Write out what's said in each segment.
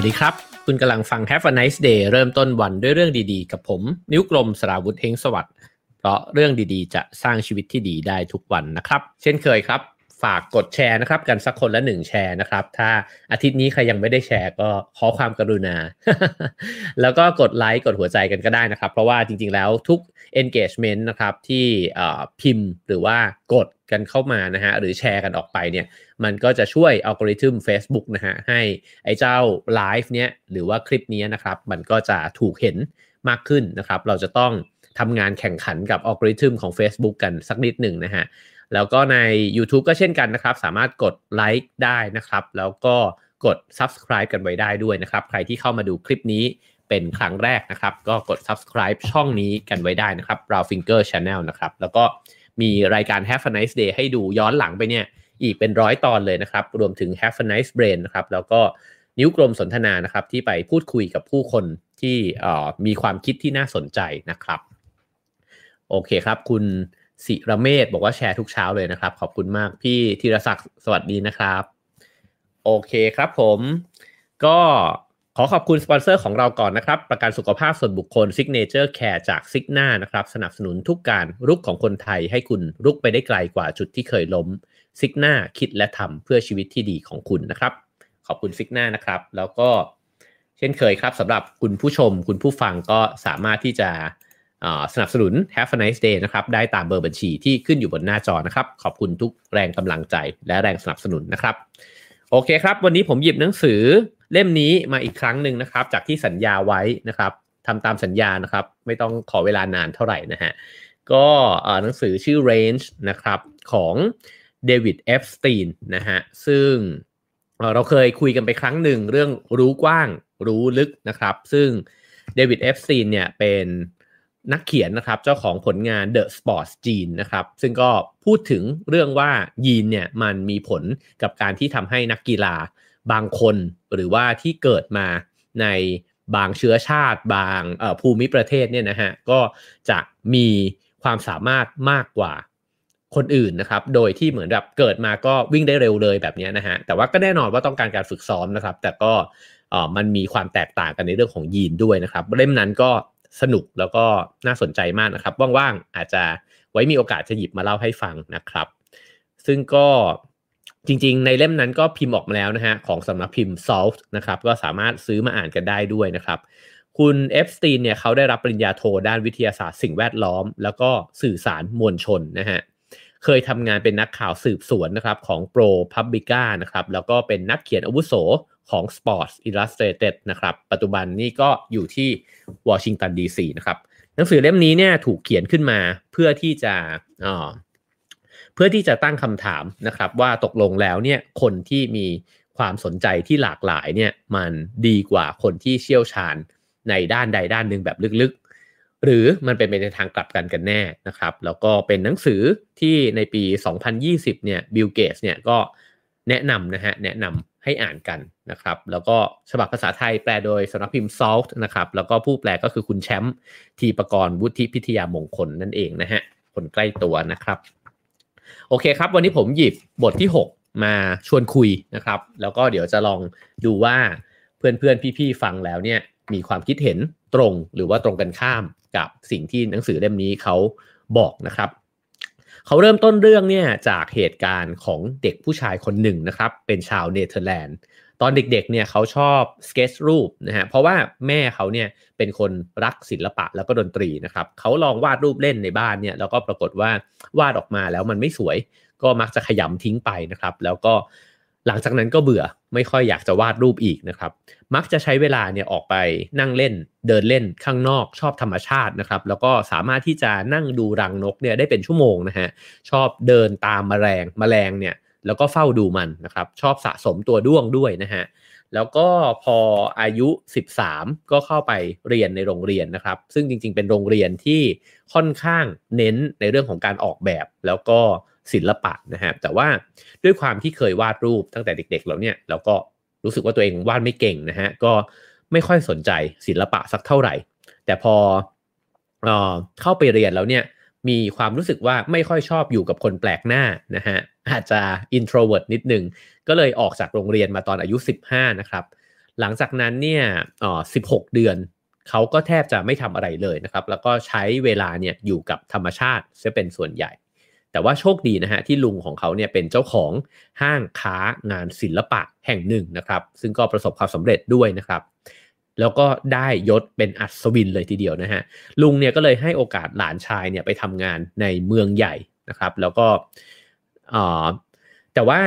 สวัสดีครับ คุณกำลังฟัง Have a nice day เริ่มต้นวันด้วยเรื่องดีๆ กับผม นิ้วกลมสราวุธเฮงสวัสดิ์เพราะเรื่องดีๆ จะสร้างชีวิตที่ดีได้ทุกวันนะครับ เช่นเคยครับ ฝากกดแชร์นะครับ กันสักคนละหนึ่งแชร์นะครับ ถ้าอาทิตย์นี้ใครยังไม่ได้แชร์ก็ขอความกรุณา แล้วก็กดไลค์กดหัวใจกันก็ได้นะครับ เพราะว่าจริงๆแล้วทุก engagement นะครับที่พิมพ์หรือว่ากด กันเข้ามานะฮะหรือแชร์กันออกไปเนี่ยมันก็จะช่วยอัลกอริทึม Facebook นะฮะให้ไอ้เจ้าไลฟ์เนี้ยหรือว่าคลิปนี้นะครับมันก็จะถูกเห็นมากขึ้นนะครับเราจะต้องทำงานแข่งขันกับอัลกอริทึมของ Facebook กันสักนิดหนึ่งนะฮะแล้วก็ใน YouTube ก็เช่นกันนะครับ สามารถกดไลค์ได้นะครับ แล้วก็กด Subscribe กันไว้ได้ด้วยนะครับ ใครที่เข้ามาดูคลิปนี้เป็นครั้งแรกนะครับ ก็กด subscribe ช่องนี้กันไว้ได้นะครับ b r o w Finger Channel นะครับ แล้วก็ มีรายการ Have a nice day ให้ดูย้อนหลังไปเนี่ย อีกเป็นร้อยตอนเลยนะครับ รวมถึง Have a nice brain นะครับ แล้วก็นิ้วกลมสนทนานะครับ ที่ไปพูดคุยกับผู้คนที่มีความคิดที่น่าสนใจนะครับ โอเคครับ คุณสิระเมศบอกว่าแชร์ทุกเช้าเลยนะครับ ขอบคุณมากพี่ธีรศักดิ์สวัสดีนะครับ โอเคครับผมก็ ขอขอบคุณสปอนเซอร์ของเราก่อนนะครับ ประกันสุขภาพส่วนบุคคล Signature Care จากซิกนานะครับ สนับสนุนทุกการรุกของคนไทยให้คุณรุกไปได้ไกลกว่าจุดที่เคยล้มซิกนาคิดและทำเพื่อชีวิตที่ดีของคุณนะครับ ขอบคุณซิกนานะครับ แล้วก็เช่นเคยครับสำหรับคุณผู้ชมคุณผู้ฟังก็สามารถที่จะสนับสนุน Have a nice day นะครับ ได้ตามเบอร์บัญชีที่ขึ้นอยู่บนหน้าจอนะครับ ขอบคุณทุกแรงกำลังใจและแรงสนับสนุนนะครับ โอเคครับ วันนี้ผมหยิบหนังสือ เล่มนี้มาอีกครั้งหนึ่งนะครับ จากที่สัญญาไว้นะครับทำตามสัญญานะครับ ไม่ต้องขอเวลานานเท่าไหร่นะฮะก็หนังสือชื่อ Range นะครับของเดวิดเอฟสตีนนะฮะซึ่งเราเคยคุยกันไปครั้งหนึ่งเรื่องรู้กว้างรู้ลึกนะครับ ซึ่งเดวิดเอฟสตีนเนี่ยเป็นนักเขียนนะครับ เจ้าของผลงาน The Sports Gene นะครับ ซึ่งก็พูดถึงเรื่องว่ายีนเนี่ยมันมีผลกับการที่ทำให้นักกีฬา บางคนหรือว่าที่เกิดมาในบางเชื้อชาติบางภูมิประเทศเนี่ยนะฮะก็จะมีความสามารถมากกว่าคนอื่นนะครับ โดยที่เหมือนแบบเกิดมาก็วิ่งได้เร็วเลยแบบนี้นะฮะ แต่ว่าก็แน่นอนว่าต้องการการฝึกซ้อมนะครับ แต่ก็มันมีความแตกต่างกันในเรื่องของยีนด้วยนะครับ เล่มนั้นก็สนุกแล้วก็น่าสนใจมากนะครับ ว่างๆอาจจะไว้มีโอกาสจะหยิบมาเล่าให้ฟังนะครับ ซึ่งก็ จริงๆ ในเล่มนั้นก็พิมพ์ออกมาแล้วนะฮะของสำนักพิมพ์ Salt นะครับก็สามารถซื้อมาอ่านกันได้ด้วยนะครับ คุณเอฟสตีนเนี่ยเขาได้รับปริญญาโทด้านวิทยาศาสตร์สิ่งแวดล้อม แล้วก็สื่อสารมวลชนนะฮะเคยทำงานเป็นนักข่าวสืบสวนนะครับของ Pro Publica นะครับแล้วก็เป็นนักเขียนอาวุโสของ Sports Illustrated นะครับปัจจุบันนี้ก็อยู่ที่วอชิงตันดีซีนะครับหนังสือเล่มนี้เนี่ยถูกเขียนขึ้นมาเพื่อที่จะเพื่อที่จะตั้งคำถามนะครับว่าตกลงแล้วเนี่ยคนที่มีความสนใจที่หลากหลายเนี่ยมันดีกว่าคนที่เชี่ยวชาญในด้านใดด้านหนึ่งแบบลึกๆ หรือมันเป็นไปในทางกลับกันกันแน่นะครับ แล้วก็เป็นหนังสือที่ในปี 2020 เนี่ยบิลเกตเนี่ยก็แนะนำนะฮะแนะนำให้อ่านกันนะครับ แล้วก็ฉบับภาษาไทยแปลโดยสำนักพิมพ์ Salt นะครับแล้วก็ผู้แปลก็คือคุณแชมป์ทีประกรณ์วุฒิพิทยามงคลนั่นเองนะฮะคนใกล้ตัวนะครับ โอเคครับ วันนี้ผมหยิบบทที่ 6 มาชวนคุยนะครับ แล้วก็เดี๋ยวจะลองดูว่าเพื่อนๆ พี่ๆ ฟังแล้วเนี่ยมีความคิดเห็นตรงหรือว่าตรงกันข้ามกับสิ่งที่หนังสือเล่มนี้เขาบอกนะครับเขาเริ่มต้นเรื่องเนี่ยจากเหตุการณ์ของเด็กผู้ชายคนหนึ่งนะครับ เป็นชาวเนเธอร์แลนด์ ตอนเด็กๆเนี่ยเขาชอบสเก็ตช์รูปนะฮะเพราะว่าแม่เขาเนี่ยเป็นคนรักศิลปะแล้วก็ดนตรีนะครับเขาลองวาดรูปเล่นในบ้านเนี่ยแล้วก็ปรากฏว่าวาดออกมาแล้วมันไม่สวย ก็มักจะขยำทิ้งไปนะครับ แล้วก็หลังจากนั้นก็เบื่อไม่ค่อยอยากจะวาดรูปอีกนะครับ มักจะใช้เวลาเนี่ยออกไปนั่งเล่นเดินเล่นข้างนอกชอบธรรมชาตินะครับ แล้วก็สามารถที่จะนั่งดูรังนกเนี่ยได้เป็นชั่วโมงนะฮะชอบเดินตามแมลงแมลงเนี่ย แล้วก็เฝ้าดูมันนะครับ ชอบสะสมตัวด้วงด้วยนะฮะ แล้วก็พออายุ 13 ก็เข้าไปเรียนในโรงเรียนนะครับ ซึ่งจริงๆ เป็นโรงเรียนที่ค่อนข้างเน้นในเรื่องของการออกแบบ แล้วก็ศิลปะนะฮะ แต่ว่าด้วยความที่เคยวาดรูปตั้งแต่เด็กๆ แล้วเนี่ย แล้วก็รู้สึกว่าตัวเองวาดไม่เก่งนะฮะ ก็ไม่ค่อยสนใจศิลปะสักเท่าไหร่ แต่พอเออเข้าไปเรียนแล้วเนี่ย มีความรู้สึกว่าไม่ค่อยชอบอยู่กับคนแปลกหน้านะฮะอาจจะ introvert นิดนึง ก็เลยออกจากโรงเรียนมาตอนอายุ 15 นะครับ หลังจากนั้นเนี่ยอ๋อ16 เดือนเขาก็แทบจะไม่ทำอะไรเลยนะครับ แล้วก็ใช้เวลาเนี่ยอยู่กับธรรมชาติจะเป็นส่วนใหญ่ แต่ว่าโชคดีนะฮะที่ลุงของเขาเนี่ยเป็นเจ้าของห้างค้างานศิลปะแห่งหนึ่งนะครับ ซึ่งก็ประสบความสำเร็จด้วยนะครับแล้วก็ได้ยศเป็นอัศวินเลยทีเดียวนะฮะลุงเนี่ยก็เลยให้โอกาสหลานชายเนี่ยไปทำงานในเมืองใหญ่นะครับ แล้วก็ แต่ว่า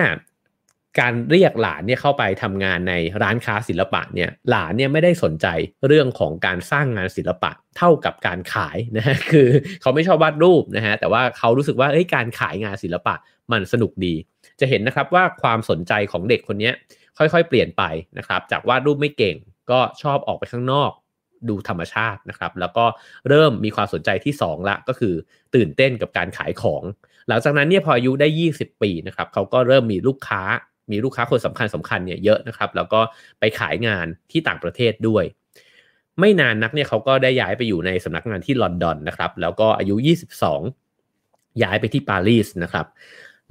การเรียกหลานเนี่ยเข้าไปทำงานในร้านค้าศิลปะเนี่ยหลานเนี่ยไม่ได้สนใจเรื่องของการสร้างงานศิลปะเท่ากับการขายนะฮะคือเขาไม่ชอบวาดรูปนะฮะแต่ว่าเขารู้สึกว่าเอ้ยการขายงานศิลปะมันสนุกดี จะเห็นนะครับว่าความสนใจของเด็กคนนี้ค่อยๆ เปลี่ยนไปนะครับจากวาดรูปไม่เก่งก็ชอบออกไปข้างนอกดูธรรมชาตินะครับ แล้วก็เริ่มมีความสนใจที่ 2 ละ ก็คือตื่นเต้นกับการขายของ หลังจากนั้นเนี่ยพออายุได้ 20 ปีนะครับเขาก็เริ่มมีลูกค้ามีลูกค้าคนสำคัญสำคัญเนี่ยเยอะนะครับ แล้วก็ไปขายงานที่ต่างประเทศด้วย ไม่นานนักเนี่ยเขาก็ได้ย้ายไปอยู่ในสำนักงานที่ลอนดอนนะครับ แล้วก็อายุ 22 ย้ายไปที่ปารีสนะครับ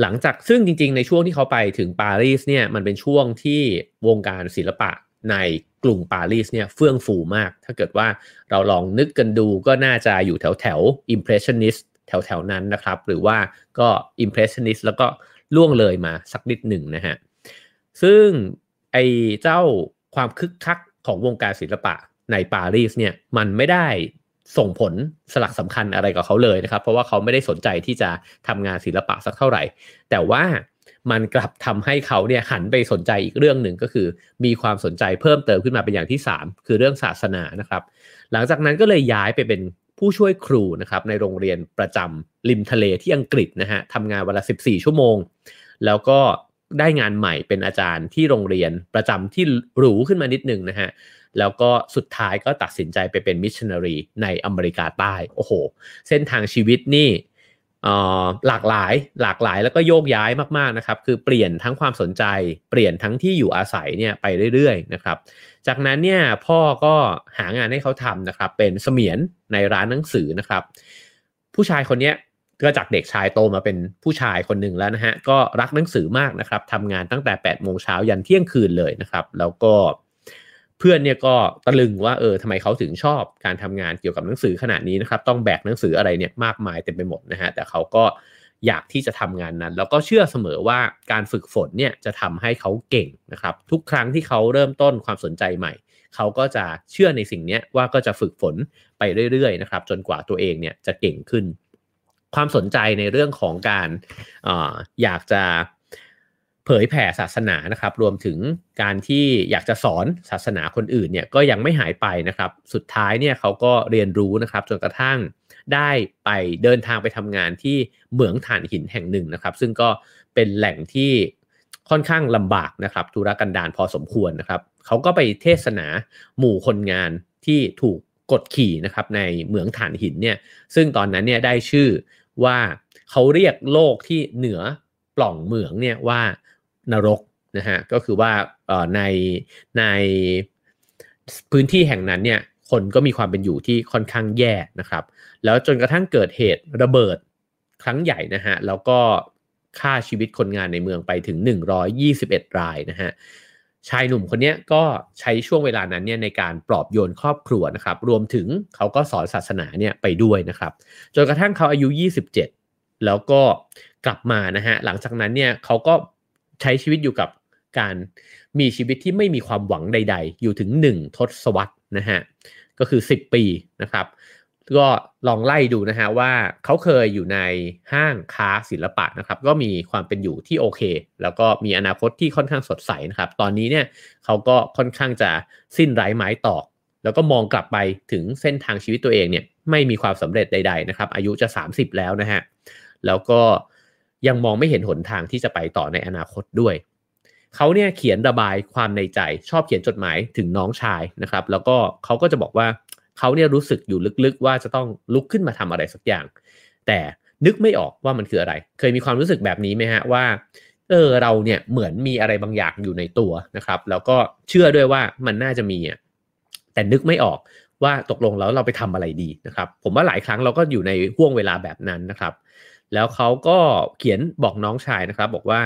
หลังจากซึ่งจริงๆ ในช่วงที่เขาไปถึงปารีสเนี่ยมันเป็นช่วงที่วงการศิลปะในกรุงปารีสเนี่ยเฟื่องฟูมาก ถ้าเกิดว่าเราลองนึกกันดูก็น่าจะอยู่แถวแถว impressionist แถวแถวนั้นนะครับ หรือว่าก็ impressionist แล้วก็ล่วงเลยมาสักนิดหนึ่งนะฮะ ซึ่งไอ้เจ้าความคึกคักของวงการศิลปะในปารีสเนี่ยมันไม่ได้ส่งผลสลักสำคัญอะไรกับเขาเลยนะครับ เพราะว่าเขาไม่ได้สนใจที่จะทำงานศิลปะสักเท่าไหร่ แต่ว่ามันกลับทำให้เขาเนี่ยหันไปสนใจอีกเรื่องหนึ่งก็คือ มีความสนใจเพิ่มเติมขึ้นมาเป็นอย่างที่ 3 คือเรื่องศาสนานะครับ หลังจากนั้นก็เลยย้ายไปเป็น ผู้ช่วยครูนะครับในโรงเรียนประจำริมทะเลที่อังกฤษนะฮะทำงานวันละ 14 ชั่วโมง แล้วก็ได้งานใหม่เป็นอาจารย์ที่โรงเรียนประจำที่หรูขึ้นมานิดนึงนะฮะแล้วก็สุดท้ายก็ตัดสินใจไปเป็นมิชชันนารีในอเมริกาใต้ โอ้โห เส้นทางชีวิตนี่ หลากหลายหลากหลายแล้วก็โยกย้ายมากๆนะครับคือเปลี่ยนทั้งความสนใจเปลี่ยนทั้งที่อยู่อาศัยเนี่ยไปเรื่อยๆนะครับจากนั้นเนี่ยพ่อก็หางานให้เขาทำนะครับเป็นเสมียนในร้านหนังสือนะครับ ผู้ชายคนนี้ก็จากเด็กชายโตมาเป็นผู้ชายคนหนึ่งแล้วนะฮะก็รักหนังสือมากนะครับทำงานตั้งแต่8ปดโมงเช้ายันเที่ยงคืนเลยนะครับ แล้วก็ เพื่อนเนี่ยก็ตะลึงว่าเออทำไมเขาถึงชอบการทำงานเกี่ยวกับหนังสือขนาดนี้นะครับ ต้องแบกหนังสืออะไรเนี่ยมากมายเต็มไปหมดนะฮะแต่เขาก็อยากที่จะทำงานนั้น แล้วก็เชื่อเสมอว่าการฝึกฝนเนี่ยจะทำให้เขาเก่งนะครับ ทุกครั้งที่เขาเริ่มต้นความสนใจใหม่ เขาก็จะเชื่อในสิ่งนี้ว่าก็จะฝึกฝนไปเรื่อยๆนะครับจนกว่าตัวเองเนี่ยจะเก่งขึ้น ความสนใจในเรื่องของการออยากจะ เผยแผ่ศาสนานะครับ รวมถึงการที่อยากจะสอนศาสนาคนอื่นเนี่ยก็ยังไม่หายไปนะครับ สุดท้ายเนี่ยเขาก็เรียนรู้นะครับจนกระทั่งได้ไปเดินทางไปทำงานที่เหมืองถ่านหินแห่งหนึ่งนะครับ ซึ่งก็เป็นแหล่งที่ค่อนข้างลำบากนะครับธุรกันดารพอสมควรนะครับเขาก็ไปเทศนาหมู่คนงานที่ถูกกดขี่นะครับในเหมืองถ่านหินเนี่ยซึ่งตอนนั้นเนี่ยได้ชื่อว่าเขาเรียกโลกที่เหนือปล่องเหมืองเนี่ยว่า นรกนะฮะก็คือว่าในในพื้นที่แห่งนั้นเนี่ยคนก็มีความเป็นอยู่ที่ค่อนข้างแย่นะครับ แล้วจนกระทั่งเกิดเหตุระเบิดครั้งใหญ่นะฮะแล้วก็ฆ่าชีวิตคนงานในเมืองไปถึง 121 รายนะฮะชายหนุ่มคนนี้ก็ใช้ช่วงเวลานั้นเนี่ยในการปลอบโยนครอบครัวนะครับ รวมถึงเขาก็สอนศาสนาเนี่ยไปด้วยนะครับจนกระทั่งเขาอายุ 27 แล้วก็กลับมานะฮะหลังจากนั้นเนี่ยเขาก็ ใช้ชีวิตอยู่กับการมีชีวิตที่ไม่มีความหวังใด ๆ อยู่ถึง 1 ทศวรรษนะฮะก็คือ 10 ปีนะครับ ก็ลองไล่ดูนะฮะว่าเขาเคยอยู่ในห้างค้าศิลปะนะครับ ก็มีความเป็นอยู่ที่โอเค แล้วก็มีอนาคตที่ค่อนข้างสดใสนะครับ ตอนนี้เนี่ยเขาก็ค่อนข้างจะสิ้นไร้ไม้ตอก แล้วก็มองกลับไปถึงเส้นทางชีวิตตัวเองเนี่ยไม่มีความสำเร็จใด ๆ นะครับ อายุจะ 30 แล้วนะฮะแล้วก็ ยังมองไม่เห็นหนทางที่จะไปต่อในอนาคตด้วยเขาเนี่ยเขียนระบายความในใจ ชอบเขียนจดหมายถึงน้องชายนะครับ แล้วก็เขาก็จะบอกว่าเขาเนี่ยรู้สึกอยู่ลึกๆ ว่าจะต้องลุกขึ้นมาทำอะไรสักอย่าง แต่นึกไม่ออกว่ามันคืออะไร เคยมีความรู้สึกแบบนี้ไหมฮะว่าเออเราเนี่ยเหมือนมีอะไรบางอย่างอยู่ในตัวนะครับ แล้วก็เชื่อด้วยว่ามันน่าจะมีอะแต่นึกไม่ออกว่าตกลงแล้วเราไปทำอะไรดีนะครับ ผมว่าหลายครั้งเราก็อยู่ในห่วงเวลาแบบนั้นนะครับ แล้วเขาก็เขียนบอกน้องชายนะครับ บอกว่า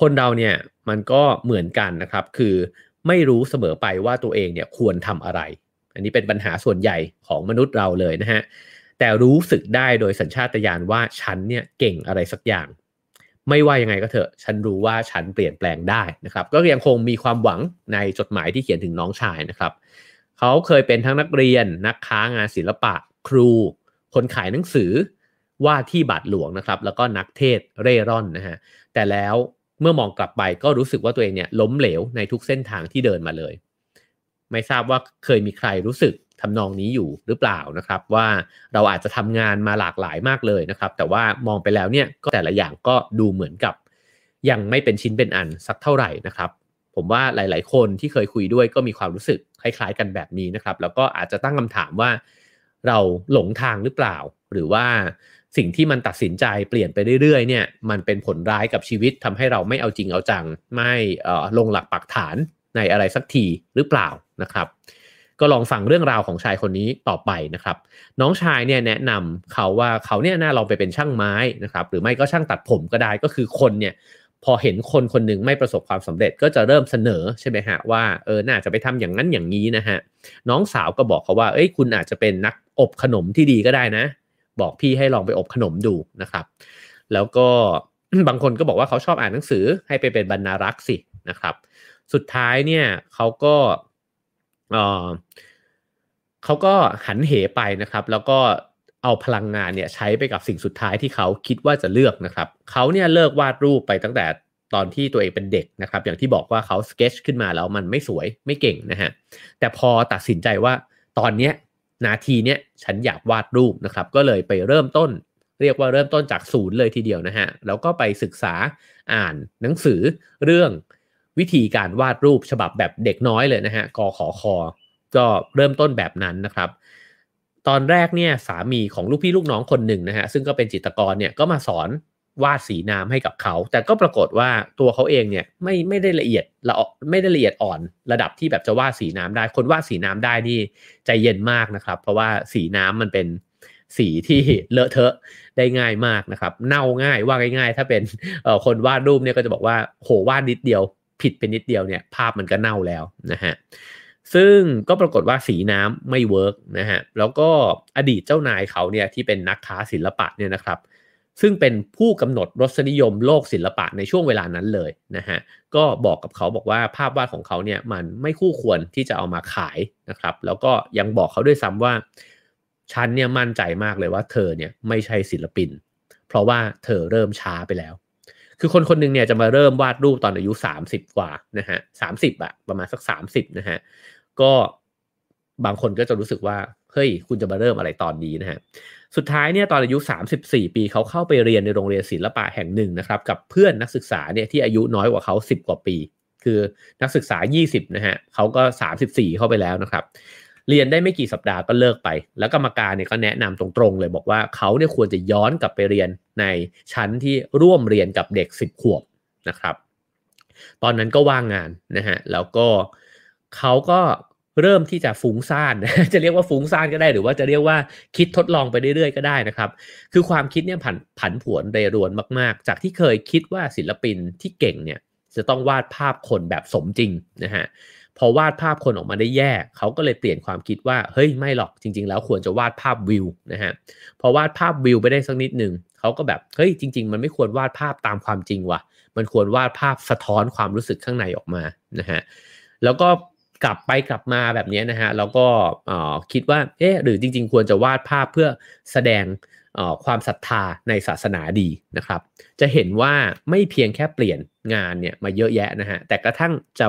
คนเราเนี่ยมันก็เหมือนกันนะครับ คือไม่รู้เสมอไปว่าตัวเองเนี่ยควรทำอะไร อันนี้เป็นปัญหาส่วนใหญ่ของมนุษย์เราเลยนะฮะแต่รู้สึกได้โดยสัญชาตญาณว่าฉันเนี่ยเก่งอะไรสักอย่าง ไม่ว่ายังไงก็เถอะ ฉันรู้ว่าฉันเปลี่ยนแปลงได้นะครับ ก็ยังคงมีความหวังในจดหมายที่เขียนถึงน้องชายนะครับเขาเคยเป็นทั้งนักเรียน นักค้างานศิลปะ ครู คนขายหนังสือ ว่าที่บาทหลวงนะครับ แล้วก็นักเทศเร่ร่อนนะฮะแต่แล้วเมื่อมองกลับไปก็รู้สึกว่าตัวเองเนี่ยล้มเหลวในทุกเส้นทางที่เดินมาเลย ไม่ทราบว่าเคยมีใครรู้สึกทำนองนี้อยู่หรือเปล่านะครับ ว่าเราอาจจะทำงานมาหลากหลายมากเลยนะครับ แต่ว่ามองไปแล้วเนี่ยก็แต่ละอย่างก็ดูเหมือนกับ ยังไม่เป็นชิ้นเป็นอันสักเท่าไหร่นะครับ ผมว่าหลาย ๆ คนที่เคยคุยด้วยก็มีความรู้สึกคล้ายๆ กันแบบนี้นะครับ แล้วก็อาจจะตั้งคำถามว่า เราหลงทางหรือเปล่า หรือว่า สิ่งที่มันตัดสินใจเปลี่ยนไปเรื่อยๆเนี่ยมันเป็นผลร้ายกับชีวิตทำให้เราไม่เอาจริงเอาจัง ไม่ลงหลักปักฐานในอะไรสักทีหรือเปล่านะครับ ก็ลองฟังเรื่องราวของชายคนนี้ต่อไปนะครับ น้องชายเนี่ยแนะนำเขาว่าเขาเนี่ยน่าลองไปเป็นช่างไม้นะครับ หรือไม่ก็ช่างตัดผมก็ได้ก็คือคนเนี่ยพอเห็นคนคนหนึ่งไม่ประสบความสำเร็จก็จะเริ่มเสนอใช่ไหมฮะว่าเออน่าจะไปทำอย่างนั้นอย่างนี้นะฮะน้องสาวก็บอกเขาว่าเอ้ยคุณอาจจะเป็นนักอบขนมที่ดีก็ได้นะ บอกพี่ให้ลองไปอบขนมดูนะครับ แล้วก็บางคนก็บอกว่าเขาชอบอ่านหนังสือให้ไปเป็นบรรณารักษ์สินะครับ สุดท้ายเนี่ยเขาก็เออเขาก็หันเหไปนะครับ แล้วก็เอาพลังงานเนี่ยใช้ไปกับสิ่งสุดท้ายที่เขาคิดว่าจะเลือกนะครับ เขาเนี่ยเลิกวาดรูปไปตั้งแต่ตอนที่ตัวเองเป็นเด็กนะครับ อย่างที่บอกว่าเขาสเกจขึ้นมาแล้วมันไม่สวยไม่เก่งนะฮะแต่พอตัดสินใจว่าตอนเนี้ย นาทีเนี้ยฉันอยากวาดรูปนะครับ ก็เลยไปเริ่มต้น เรียกว่าเริ่มต้นจากศูนย์เลยทีเดียวนะฮะแล้วก็ไปศึกษาอ่านหนังสือเรื่องวิธีการวาดรูปฉบับแบบเด็กน้อยเลยนะฮะกอขอคอก็เริ่มต้นแบบนั้นนะครับ ตอนแรกเนี่ยสามีของลูกพี่ลูกน้องคนหนึ่งนะฮะซึ่งก็เป็นจิตรกรเนี่ยก็มาสอน วาดสีน้ำให้กับเขา แต่ก็ปรากฏว่าตัวเขาเองเนี่ยไม่ไม่ได้ละเอียดละไม่ได้ละเอียดอ่อนระดับที่แบบจะวาดสีน้ำได้ คนวาดสีน้ำได้นี่ใจเย็นมากนะครับ เพราะว่าสีน้ำมันเป็นสีที่เลอะเทอะได้ง่ายมากนะครับ เน่าง่ายว่าง่ายๆ ถ้าเป็นคนวาดรูปเนี่ยก็จะบอกว่าโหวาดนิดเดียว ผิดเป็นนิดเดียวเนี่ยภาพมันก็เน่าแล้วนะฮะซึ่งก็ปรากฏว่าสีน้ำไม่ work นะฮะแล้วก็อดีตเจ้านายเขาเนี่ยที่เป็นนักค้าศิลปะเนี่ยนะครับ ซึ่งเป็นผู้กำหนดรสนิยมโลกศิลปะในช่วงเวลานั้นเลยนะฮะก็บอกกับเขาบอกว่าภาพวาดของเขาเนี่ยมันไม่คู่ควรที่จะเอามาขายนะครับ แล้วก็ยังบอกเขาด้วยซ้ำว่าฉันเนี่ยมั่นใจมากเลยว่าเธอเนี่ยไม่ใช่ศิลปิน เพราะว่าเธอเริ่มช้าไปแล้ว คือคนคนหนึ่งเนี่ยจะมาเริ่มวาดรูปตอนอายุ 30 กว่านะฮะสามสิบอะประมาณสัก 30นะฮะก็บางคนก็จะรู้สึกว่าเฮ้ยคุณจะมาเริ่มอะไรตอนนี้นะฮะ สุดท้ายเนี่ยตอนอายุ 34 ปีเขาเข้าไปเรียนในโรงเรียนศิลปะแห่งหนึ่งนะครับกับเพื่อนนักศึกษาเนี่ยที่อายุน้อยกว่าเขา 10 กว่าปี คือนักศึกษา 20 นะฮะเขาก็ 34 เข้าไปแล้วนะครับ เรียนได้ไม่กี่สัปดาห์ก็เลิกไป แล้วกรรมการเนี่ยก็แนะนำตรงๆเลยบอกว่าเขาเนี่ยควรจะย้อนกลับไปเรียนในชั้นที่ร่วมเรียนกับเด็ก 10 ขวบนะครับ ตอนนั้นก็ว่างงานนะฮะแล้วก็เขาก็ เริ่มที่จะฟุ้งซ่าน จะเรียกว่าฟุ้งซ่านก็ได้ หรือว่าจะเรียกว่าคิดทดลองไปเรื่อยๆก็ได้นะครับ คือความคิดเนี่ยผันผันผวนเรรวนมากๆ จากที่เคยคิดว่าศิลปินที่เก่งเนี่ยจะต้องวาดภาพคนแบบสมจริงนะฮะพอวาดภาพคนออกมาได้แย่เขาก็เลยเปลี่ยนความคิดว่าเฮ้ยไม่หรอกจริง ๆ แล้วควรจะวาดภาพวิวนะฮะพอวาดภาพวิวไปได้สักนิดหนึ่งเขาก็แบบเฮ้ยจริง ๆ มันไม่ควรวาดภาพตามความจริงว่ะ มันควรวาดภาพสะท้อนความรู้สึกข้างในออกมานะฮะแล้วก็ กลับไปกลับมาแบบนี้นะฮะแล้วก็คิดว่าเอ๊ะหรือจริง ๆ ควรจะวาดภาพเพื่อแสดงความศรัทธาในศาสนาดีนะครับ จะเห็นว่าไม่เพียงแค่เปลี่ยนงานเนี่ยมาเยอะแยะนะฮะแต่กระทั่งจะ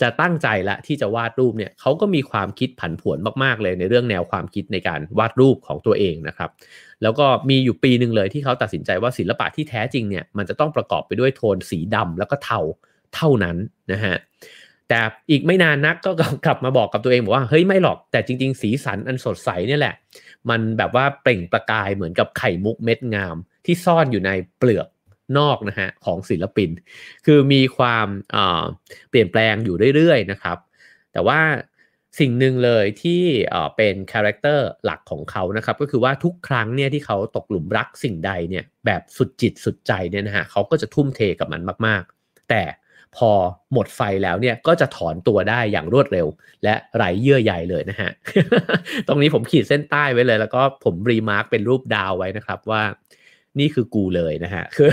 จะตั้งใจละที่จะวาดรูปเนี่ยเขาก็มีความคิดผันผวนมากๆ เลยในเรื่องแนวความคิดในการวาดรูปของตัวเองนะครับ แล้วก็มีอยู่ปีหนึ่งเลยที่เขาตัดสินใจว่าศิลปะที่แท้จริงเนี่ยมันจะต้องประกอบไปด้วยโทนสีดำแล้วก็เทาเท่านั้นนะฮะ แต่อีกไม่นานนักก็กลับมาบอกกับตัวเองบอกว่าเฮ้ยไม่หรอกแต่จริง ๆ สีสันอันสดใสเนี่ยแหละ มันแบบว่าเปล่งประกายเหมือนกับไข่มุกเม็ดงาม ที่ซ่อนอยู่ในเปลือกนอกนะฮะของศิลปิน คือมีความเปลี่ยนแปลงอยู่เรื่อยๆนะครับ แต่ว่าสิ่งหนึ่งเลยที่เป็น character หลักของเขานะครับ ก็คือว่าทุกครั้งเนี่ยที่เขาตกหลุมรักสิ่งใดเนี่ยแบบสุดจิตสุดใจเนี่ยนะฮะเขาก็จะทุ่มเทกับมันมาก ๆ แต่ พอหมดไฟแล้วเนี่ยก็จะถอนตัวได้อย่างรวดเร็ว และไร้เยื่อใยเลยนะฮะ ตรงนี้ผมขีดเส้นใต้ไว้เลย แล้วก็ผม remark เป็นรูปดาวไว้นะครับว่านี่คือกูเลยนะฮะ คือ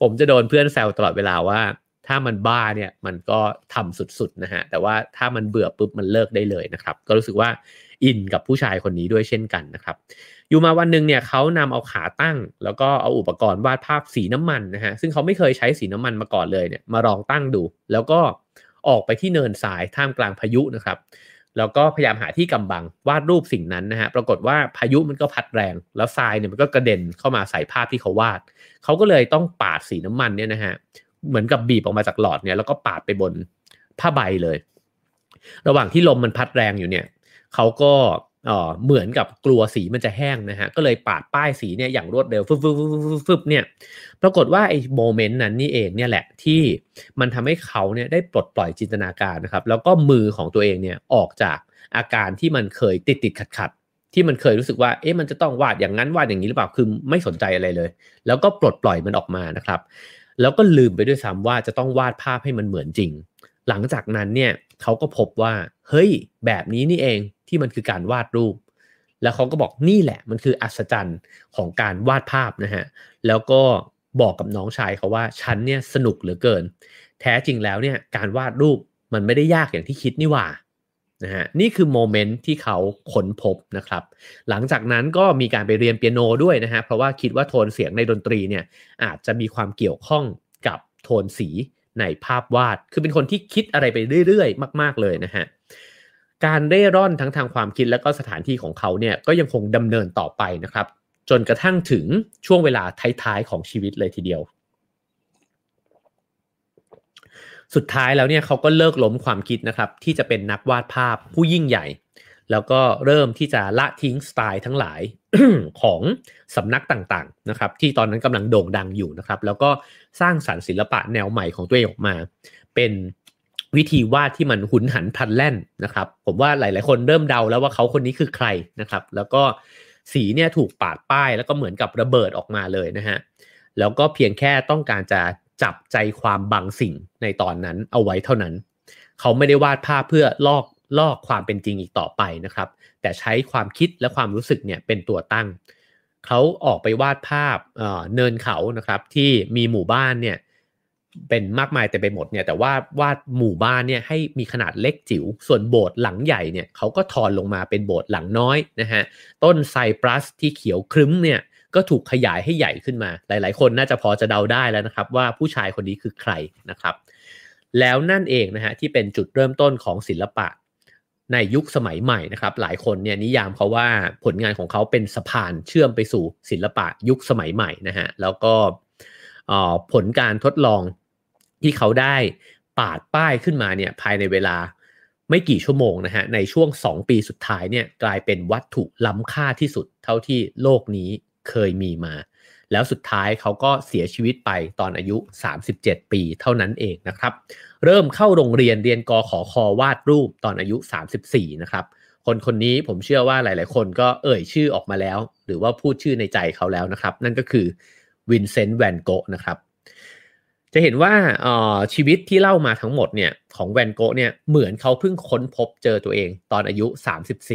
ผมจะโดนเพื่อนแซวตลอดเวลาว่า ถ้ามันบ้าเนี่ยมันก็ทำสุดๆนะฮะ แต่ว่าถ้ามันเบื่อปุ๊บมันเลิกได้เลยนะครับ ก็รู้สึกว่าอินกับผู้ชายคนนี้ด้วยเช่นกันนะครับ อยู่มาวันหนึ่งเนี่ยเขานำเอาขาตั้ง แล้วก็เอาอุปกรณ์วาดภาพสีน้ำมันนะฮะซึ่งเขาไม่เคยใช้สีน้ำมันมาก่อนเลยเนี่ยมาลองตั้งดู แล้วก็ออกไปที่เนินทรายท่ามกลางพายุนะครับแล้วก็พยายามหาที่กำบังวาดรูปสิ่งนั้นนะฮะปรากฏว่าพายุมันก็พัดแรง แล้วทรายเนี่ยมันก็กระเด็นเข้ามาใส่ภาพที่เขาวาด เขาก็เลยต้องปาดสีน้ำมันเนี่ยนะฮะเหมือนกับบีบออกมาจากหลอดเนี่ยแล้วก็ปาดไปบนผ้าใบเลย ระหว่างที่ลมมันพัดแรงอยู่เนี่ยเขาก็ เหมือนกับกลัวสีมันจะแห้งนะฮะ ก็เลยปาดป้ายสีเนี่ยอย่างรวดเร็วฟึบฟึบฟึบฟึบเนี่ย ปรากฏว่าไอ้โมเมนต์นั้นนี่เองเนี่ยแหละที่มันทำให้เขาเนี่ยได้ปลดปล่อยจินตนาการนะครับ แล้วก็มือของตัวเองเนี่ยออกจากอาการที่มันเคยติดติดขัดขัดที่มันเคยรู้สึกว่า เอ๊ะ มันจะต้องวาดอย่างนั้นวาดอย่างนี้หรือเปล่า คือไม่สนใจอะไรเลย แล้วก็ปลดปล่อยมันออกมานะครับ แล้วก็ลืมไปด้วยซ้ำว่าจะต้องวาดภาพให้มันเหมือนจริง หลังจากนั้นเนี่ยเขาก็พบว่า เฮ้ย แบบนี้นี่เองที่มันคือการวาดรูป แล้วเขาก็บอกนี่แหละ มันคืออัศจรรย์ของการวาดภาพนะฮะ แล้วก็บอกกับน้องชายเขาว่าฉันเนี่ยสนุกเหลือเกิน แท้จริงแล้วเนี่ยการวาดรูปมันไม่ได้ยากอย่างที่คิดนี่ว่านะฮะนี่คือโมเมนต์ที่เขาค้นพบนะครับ หลังจากนั้นก็มีการไปเรียนเปียโนด้วยนะฮะ เพราะว่าคิดว่าโทนเสียงในดนตรีเนี่ยอาจจะมีความเกี่ยวข้องกับโทนสีในภาพวาด คือเป็นคนที่คิดอะไรไปเรื่อยๆ มาก ๆเลยนะฮะ การเร่ร่อนทั้งทางความคิดและก็สถานที่ของเขาเนี่ยก็ยังคงดำเนินต่อไปนะครับ จนกระทั่งถึงช่วงเวลาท้ายๆของชีวิตเลยทีเดียว สุดท้ายแล้วเนี่ยเขาก็เลิกล้มความคิดนะครับ ที่จะเป็นนักวาดภาพผู้ยิ่งใหญ่ แล้วก็เริ่มที่จะละทิ้งสไตล์ทั้งหลายของสำนักต่างๆนะครับ ที่ตอนนั้นกำลังโด่งดังอยู่นะครับ แล้วก็สร้างสรรค์ศิลปะแนวใหม่ของตัวเองออกมา เป็น วิธีวาดที่มันหุนหันพลันแล่นนะครับ ผมว่าหลาย ๆ คนเริ่มเดาแล้วว่าเขาคนนี้คือใครนะครับ แล้วก็สีเนี่ยถูกปาดป้าย แล้วก็เหมือนกับระเบิดออกมาเลยนะฮะแล้วก็เพียงแค่ต้องการจะจับใจความบางสิ่งในตอนนั้นเอาไว้เท่านั้น เขาไม่ได้วาดภาพเพื่อลอกลอกความเป็นจริงอีกต่อไปนะครับ แต่ใช้ความคิดและความรู้สึกเนี่ยเป็นตัวตั้ง เขาออกไปวาดภาพเนินเขานะครับที่มีหมู่บ้านเนี่ย เป็นมากมายแต่ไปหมดเนี่ยแต่ว่าวาดหมู่บ้านเนี่ยให้มีขนาดเล็กจิ๋วส่วนโบสถ์หลังใหญ่เนี่ยเขาก็ทอนลงมาเป็นโบสถ์หลังน้อยนะฮะต้นไซปรัสที่เขียวครึ้มเนี่ยก็ถูกขยายให้ใหญ่ขึ้นมา หลาย ๆ คนน่าจะพอจะเดาได้แล้วนะครับ ว่าผู้ชายคนนี้คือใครนะครับ แล้วนั่นเองนะฮะที่เป็นจุดเริ่มต้นของศิลปะในยุคสมัยใหม่นะครับ หลายคนเนี่ยนิยามเขาว่าผลงานของเขาเป็นสะพานเชื่อมไปสู่ศิลปะยุคสมัยใหม่นะฮะแล้วก็ผลการทดลอง ที่เขาได้ปาดป้ายขึ้นมาเนี่ยภายในเวลาไม่กี่ชั่วโมงนะฮะในช่วง 2 ปีสุดท้ายเนี่ยกลายเป็นวัตถุล้ำค่าที่สุดเท่าที่โลกนี้เคยมีมา แล้วสุดท้ายเขาก็เสียชีวิตไปตอนอายุ 37 ปีเท่านั้นเองนะครับ เริ่มเข้าโรงเรียนเรียนกอขอคอวาดรูปตอนอายุ 34 นะครับคนคนนี้ผมเชื่อว่าหลาย ๆ คนก็เอ่ยชื่อออกมาแล้ว หรือว่าพูดชื่อในใจเขาแล้วนะครับ นั่นก็คือวินเซนต์แวนโกะนะครับ จะเห็นว่าชีวิตที่เล่ามาทั้งหมดเนี่ยของแวนโกะเนี่ยเหมือนเขาเพิ่งค้นพบเจอตัวเองตอนอายุ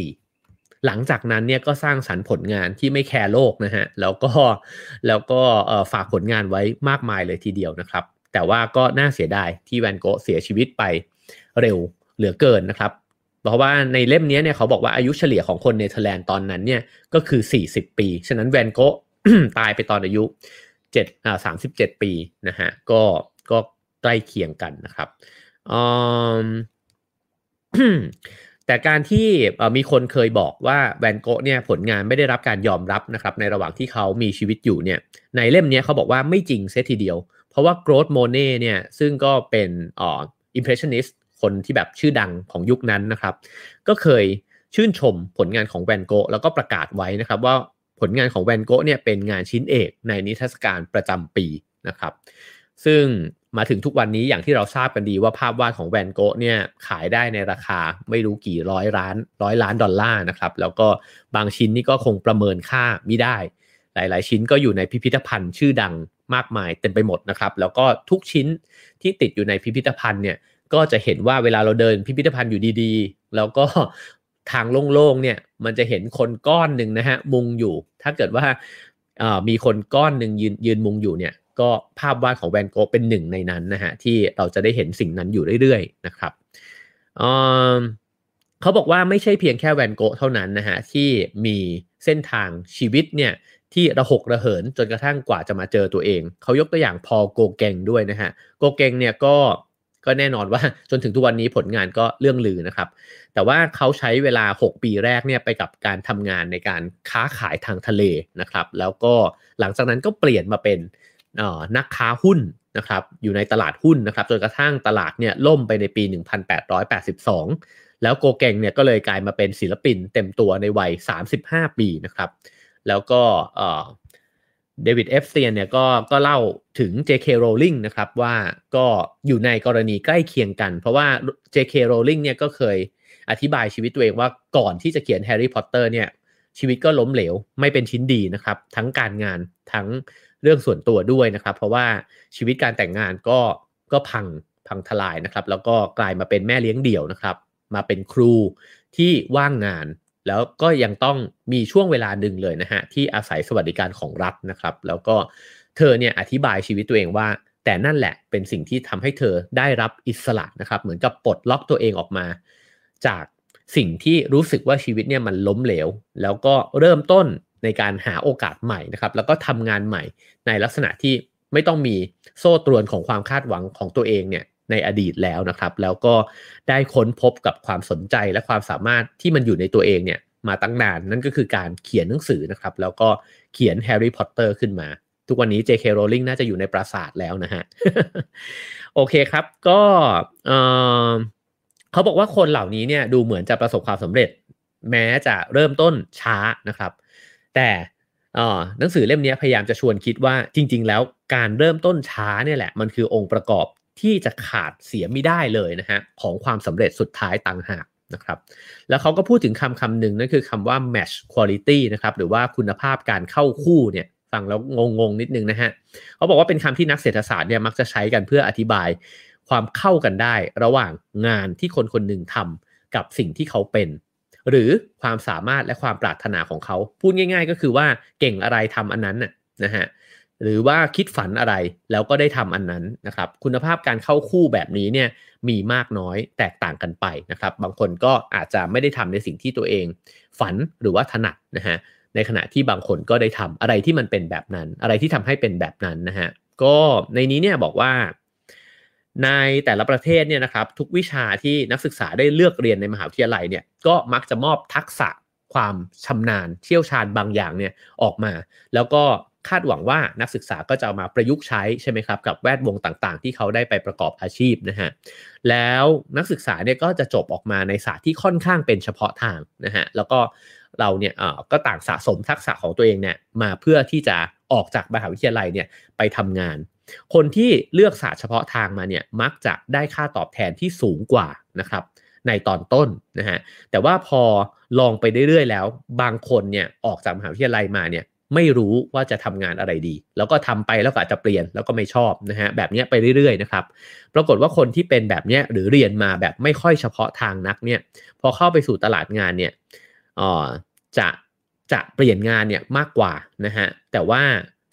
34 หลังจากนั้นเนี่ยก็สร้างสรรค์ผลงานที่ไม่แคร์โลกนะฮะแล้วก็แล้วก็ฝากผลงานไว้มากมายเลยทีเดียวนะครับ แต่ว่าก็น่าเสียดายที่แวนโกะเสียชีวิตไปเร็วเหลือเกินนะครับเพราะว่าในเล่มนี้เนี่ยเขาบอกว่าอายุเฉลี่ยของคนเนเธอร์แลนด์ตอนนั้นเนี่ยก็คือ 40 ปี ฉะนั้นแวนโกะตายไปตอนอายุ เจ็ดอ่าสามสิบเจ็ดปีนะฮะก็ก็ใกล้เคียงกันนะครับอืมแต่การที่มีคนเคยบอกว่าแวนโกะเนี่ยผลงานไม่ได้รับการยอมรับนะครับในระหว่างที่เขามีชีวิตอยู่เนี่ยในเล่มนี้เขาบอกว่าไม่จริงเสียทีเดียว เพราะว่าโกรธโมเน่เนี่ยซึ่งก็เป็นอ่ออิมเพรสชันนิสต์คนที่แบบชื่อดังของยุคนั้นนะครับ ก็เคยชื่นชมผลงานของแวนโกะแล้วก็ประกาศไว้นะครับว่า ผลงานของแวนโกะเนี่ยเป็นงานชิ้นเอกในนิทรรศการประจำปีนะครับ ซึ่งมาถึงทุกวันนี้อย่างที่เราทราบกันดีว่าภาพวาดของแวนโกะเนี่ยขายได้ในราคาไม่รู้กี่ร้อยล้านร้อยล้านดอลลาร์นะครับแล้วก็บางชิ้นนี่ก็คงประเมินค่าไม่ได้ หลาย ๆ ชิ้นก็อยู่ในพิพิธภัณฑ์ชื่อดังมากมายเต็มไปหมดนะครับ แล้วก็ทุกชิ้นที่ติดอยู่ในพิพิธภัณฑ์เนี่ยก็จะเห็นว่าเวลาเราเดินพิพิธภัณฑ์อยู่ดีๆ แล้วก็ ทางโล่งๆเนี่ยมันจะเห็นคนก้อนหนึ่งนะฮะมุงอยู่ ถ้าเกิดว่ามีคนก้อนหนึ่งยืนยืนมุงอยู่เนี่ยก็ภาพวาดของแวนโกเป็นหนึ่งในนั้นนะฮะที่เราจะได้เห็นสิ่งนั้นอยู่เรื่อยๆนะครับเขาบอกว่าไม่ใช่เพียงแค่แวนโกเท่านั้นนะฮะที่มีเส้นทางชีวิตเนี่ยที่ระหกระเหินจนกระทั่งกว่าจะมาเจอตัวเอง เขายกตัวอย่างพอโกเกงด้วยนะฮะโกเกงเนี่ยก็ ก็แน่นอนว่าจนถึงทุกวันนี้ผลงานก็เรื่องลือนะครับ แต่ว่าเขาใช้เวลา 6 ปีแรกเนี่ยไปกับการทำงานในการค้าขายทางทะเลนะครับ แล้วก็หลังจากนั้นก็เปลี่ยนมาเป็นนักค้าหุ้นนะครับอยู่ในตลาดหุ้นนะครับจนกระทั่งตลาดเนี่ยล่มไปในปี 1882 แล้วโกเกงเนี่ยก็เลยกลายมาเป็นศิลปินเต็มตัวในวัย 35 ปีนะครับ แล้วก็ เดวิดเอปสตีนเนี่ยก็ก็เล่าถึง J.K. Rowling นะครับว่าก็อยู่ในกรณีใกล้เคียงกัน เพราะว่า J.K. Rowling เนี่ยก็เคยอธิบายชีวิตตัวเองว่าก่อนที่จะเขียนแฮร์รี่พอตเตอร์เนี่ยชีวิตก็ล้มเหลวไม่เป็นชิ้นดีนะครับ ทั้งการงานทั้งเรื่องส่วนตัวด้วยนะครับ เพราะว่าชีวิตการแต่งงานก็ก็พังพังทลายนะครับ แล้วก็กลายมาเป็นแม่เลี้ยงเดี่ยวนะครับ มาเป็นครูที่ว่างงาน แล้วก็ยังต้องมีช่วงเวลาหนึ่งเลยนะฮะที่อาศัยสวัสดิการของรัฐนะครับ แล้วก็เธอเนี่ยอธิบายชีวิตตัวเองว่า แต่นั่นแหละเป็นสิ่งที่ทำให้เธอได้รับอิสระนะครับ เหมือนกับปลดล็อกตัวเองออกมา จากสิ่งที่รู้สึกว่าชีวิตเนี่ยมันล้มเหลว แล้วก็เริ่มต้นในการหาโอกาสใหม่นะครับ แล้วก็ทำงานใหม่ในลักษณะที่ไม่ต้องมีโซ่ตรวนของความคาดหวังของตัวเองเนี่ย ในอดีตแล้วนะครับ แล้วก็ได้ค้นพบกับความสนใจและความสามารถที่มันอยู่ในตัวเองเนี่ยมาตั้งนานนั่นก็คือการเขียนหนังสือนะครับ แล้วก็เขียนแฮร์รี่พอตเตอร์ขึ้นมา ทุกวันนี้ J.K. Rowling น่าจะอยู่ในปราสาทแล้วนะฮะ โอเคครับ ก็เขาบอกว่าคนเหล่านี้เนี่ยดูเหมือนจะประสบความสำเร็จ แม้จะเริ่มต้นช้านะครับ แต่หนังสือเล่มนี้พยายามจะชวนคิดว่าจริง ๆ แล้วการเริ่มต้นช้าเนี่ยแหละ มันคือองค์ประกอบ ที่จะขาดเสียไม่ได้เลยนะฮะของความสำเร็จสุดท้ายต่างหากนะครับแล้วเขาก็พูดถึงคำคำหนึ่งนั่นคือคำว่า match quality นะครับหรือว่าคุณภาพการเข้าคู่เนี่ยฟังแล้วงงๆนิดนึงนะฮะเขาบอกว่าเป็นคำที่นักเศรษฐศาสตร์เนี่ยมักจะใช้กันเพื่ออธิบายความเข้ากันได้ระหว่างงานที่คนคนหนึ่งทำกับสิ่งที่เขาเป็น หรือความสามารถและความปรารถนาของเขา พูดง่าย ๆ ก็คือว่าเก่งอะไรทำอันนั้นน่ะนะฮะ หรือว่าคิดฝันอะไรแล้วก็ได้ทำอันนั้นนะครับ คุณภาพการเข้าคู่แบบนี้เนี่ยมีมากน้อยแตกต่างกันไปนะครับ บางคนก็อาจจะไม่ได้ทำในสิ่งที่ตัวเอง ฝันหรือว่าถนัดนะฮะในขณะที่บางคนก็ได้ทำอะไรที่มันเป็นแบบนั้น อะไรที่ทำให้เป็นแบบนั้นนะฮะก็ในนี้เนี่ยบอกว่า ในแต่ละประเทศเนี่ยนะครับ ทุกวิชาที่นักศึกษาได้เลือกเรียนในมหาวิทยาลัยเนี่ยก็มักจะมอบทักษะความชำนาญเชี่ยวชาญบางอย่างเนี่ยออกมา แล้วก็ คาดหวังว่านักศึกษาก็จะามาประยุกต์ใช้ใช่ไหมครับกับแวดวงต่างๆ ที่เขาได้ไปประกอบอาชีพนะฮะแล้วนักศึกษาเนี่ยก็จะจบออกมาในศาสตร์ที่ค่อนข้างเป็นเฉพาะทางนะฮะแล้วก็เราเนี่ยเออก็ต่างสะสมทักษะของตัวเองเนี่ยมาเพื่อที่จะออกจากมหาวิทยาลัยเนี่ยไปทำงาน คนที่เลือกศาสตร์เฉพาะทางมาเนี่ยมักจะได้ค่าตอบแทนที่สูงกว่านะครับในตอนต้นนะฮะแต่ว่าพอลองไปเรื่อยๆแล้ว บางคนเนี่ยออกจากมหาวิทยาลัยมาเนี่ย ไม่รู้ว่าจะทำงานอะไรดี แล้วก็ทำไปแล้วก็อาจจะเปลี่ยนแล้วก็ไม่ชอบนะฮะแบบนี้ไปเรื่อยๆนะครับปรากฏว่าคนที่เป็นแบบนี้หรือเรียนมาแบบไม่ค่อยเฉพาะทางนักเนี่ยพอเข้าไปสู่ตลาดงานเนี่ยอ๋อจะจะเปลี่ยนงานเนี่ยมากกว่านะฮะแต่ว่า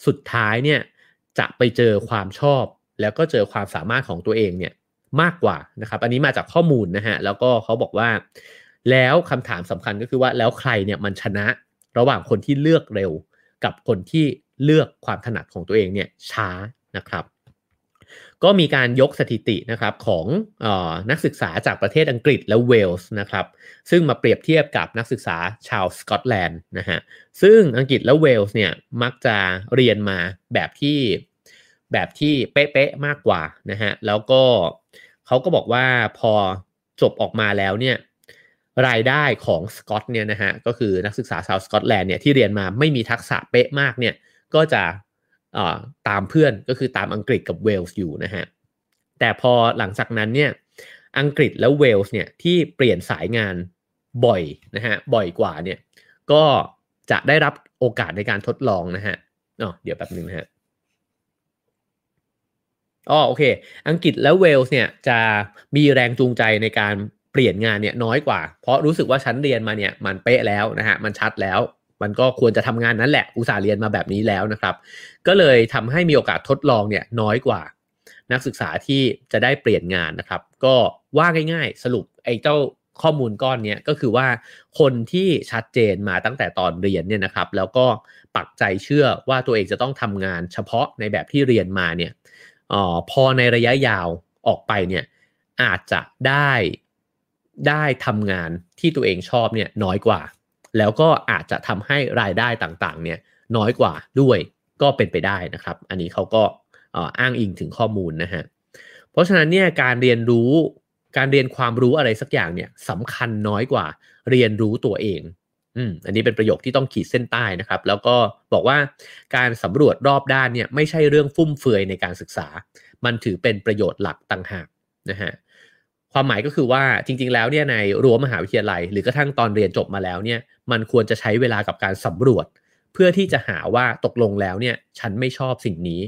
สุดท้ายเนี่ยจะไปเจอความชอบ แล้วก็เจอความสามารถของตัวเองเนี่ยมากกว่านะครับ อันนี้มาจากข้อมูลนะฮะแล้วก็เขาบอกว่า แล้วคำถามสำคัญก็คือว่าแล้วใครเนี่ยมันชนะระหว่างคนที่เลือกเร็ว กับคนที่เลือกความถนัดของตัวเองเนี่ยช้านะครับ ก็มีการยกสถิตินะครับของออนักศึกษาจากประเทศอังกฤษและเวลส์นะครับซึ่งมาเปรียบเทียบกับนักศึกษาชาวสกอตแลนด์นะฮะซึ่งอังกฤษและเวลส์เนี่ยมักจะเรียนมาแบบที่แบบที่เป๊ะๆมากกว่านะฮะแล้วก็เขาก็บอกว่าพอจบออกมาแล้วเนี่ย รายได้ของสกอตเนี่ยนะฮะก็คือนักศึกษาชาวสกอตแลนด์เนี่ยที่เรียนมาไม่มีทักษะเป๊ะมากเนี่ยก็จะตามเพื่อนก็คือตามอังกฤษกับเวลส์อยู่นะฮะแต่พอหลังจากนั้นเนี่ยอังกฤษแล้วเวลส์เนี่ยที่เปลี่ยนสายงานบ่อยนะฮะบ่อยกว่าเนี่ยก็จะได้รับโอกาสในการทดลองนะฮะอ๋อเดี๋ยวแป๊บนึงนะฮะอ๋อโอเค อังกฤษแล้วเวลส์เนี่ยจะมีแรงจูงใจในการ ปลี่ยนงานเนี่ยน้อยกว่า เพราะรู้สึกว่าชั้นเรียนมาเนี่ยมันเป๊ะแล้วนะฮะมันชัดแล้ว มันก็ควรจะทำงานนั้นแหละอุตสาห์เรียนมาแบบนี้แล้วนะครับ ก็เลยทำให้มีโอกาสทดลองเนี่ยน้อยกว่า นักศึกษาที่จะได้เปลี่ยนงานนะครับ ก็ว่าง่ายๆ สรุปไอ้เจ้าข้อมูลก้อนนี้ก็คือว่าคนที่ชัดเจนมาตั้งแต่ตอนเรียนเนี่ยนะครับ แล้วก็ปักใจเชื่อว่าตัวเองจะต้องทำงานเฉพาะในแบบที่เรียนมาเนี่ยออพอในระยะยาวออกไปเนี่ยอาจจะได้ ได้ทำงานที่ตัวเองชอบเนี่ยน้อยกว่า แล้วก็อาจจะทำให้รายได้ต่างๆเนี่ยน้อยกว่าด้วยก็เป็นไปได้นะครับ อันนี้เขาก็อ้างอิงถึงข้อมูลนะฮะเพราะฉะนั้นเนี่ยการเรียนรู้การเรียนความรู้อะไรสักอย่างเนี่ยสำคัญน้อยกว่าเรียนรู้ตัวเองอืมอันนี้เป็นประโยคที่ต้องขีดเส้นใต้นะครับ แล้วก็บอกว่าการสำรวจรอบด้านเนี่ยไม่ใช่เรื่องฟุ่มเฟือยในการศึกษา มันถือเป็นประโยชน์หลักต่างหากนะฮะ ความหมายก็คือว่าจริง ๆ แล้วเนี่ยในรั้วมหาวิทยาลัย หรือกระทั่งตอนเรียนจบมาแล้วเนี่ยมันควรจะใช้เวลากับการสำรวจ เพื่อที่จะหาว่าตกลงแล้วเนี่ยฉันไม่ชอบสิ่งนี้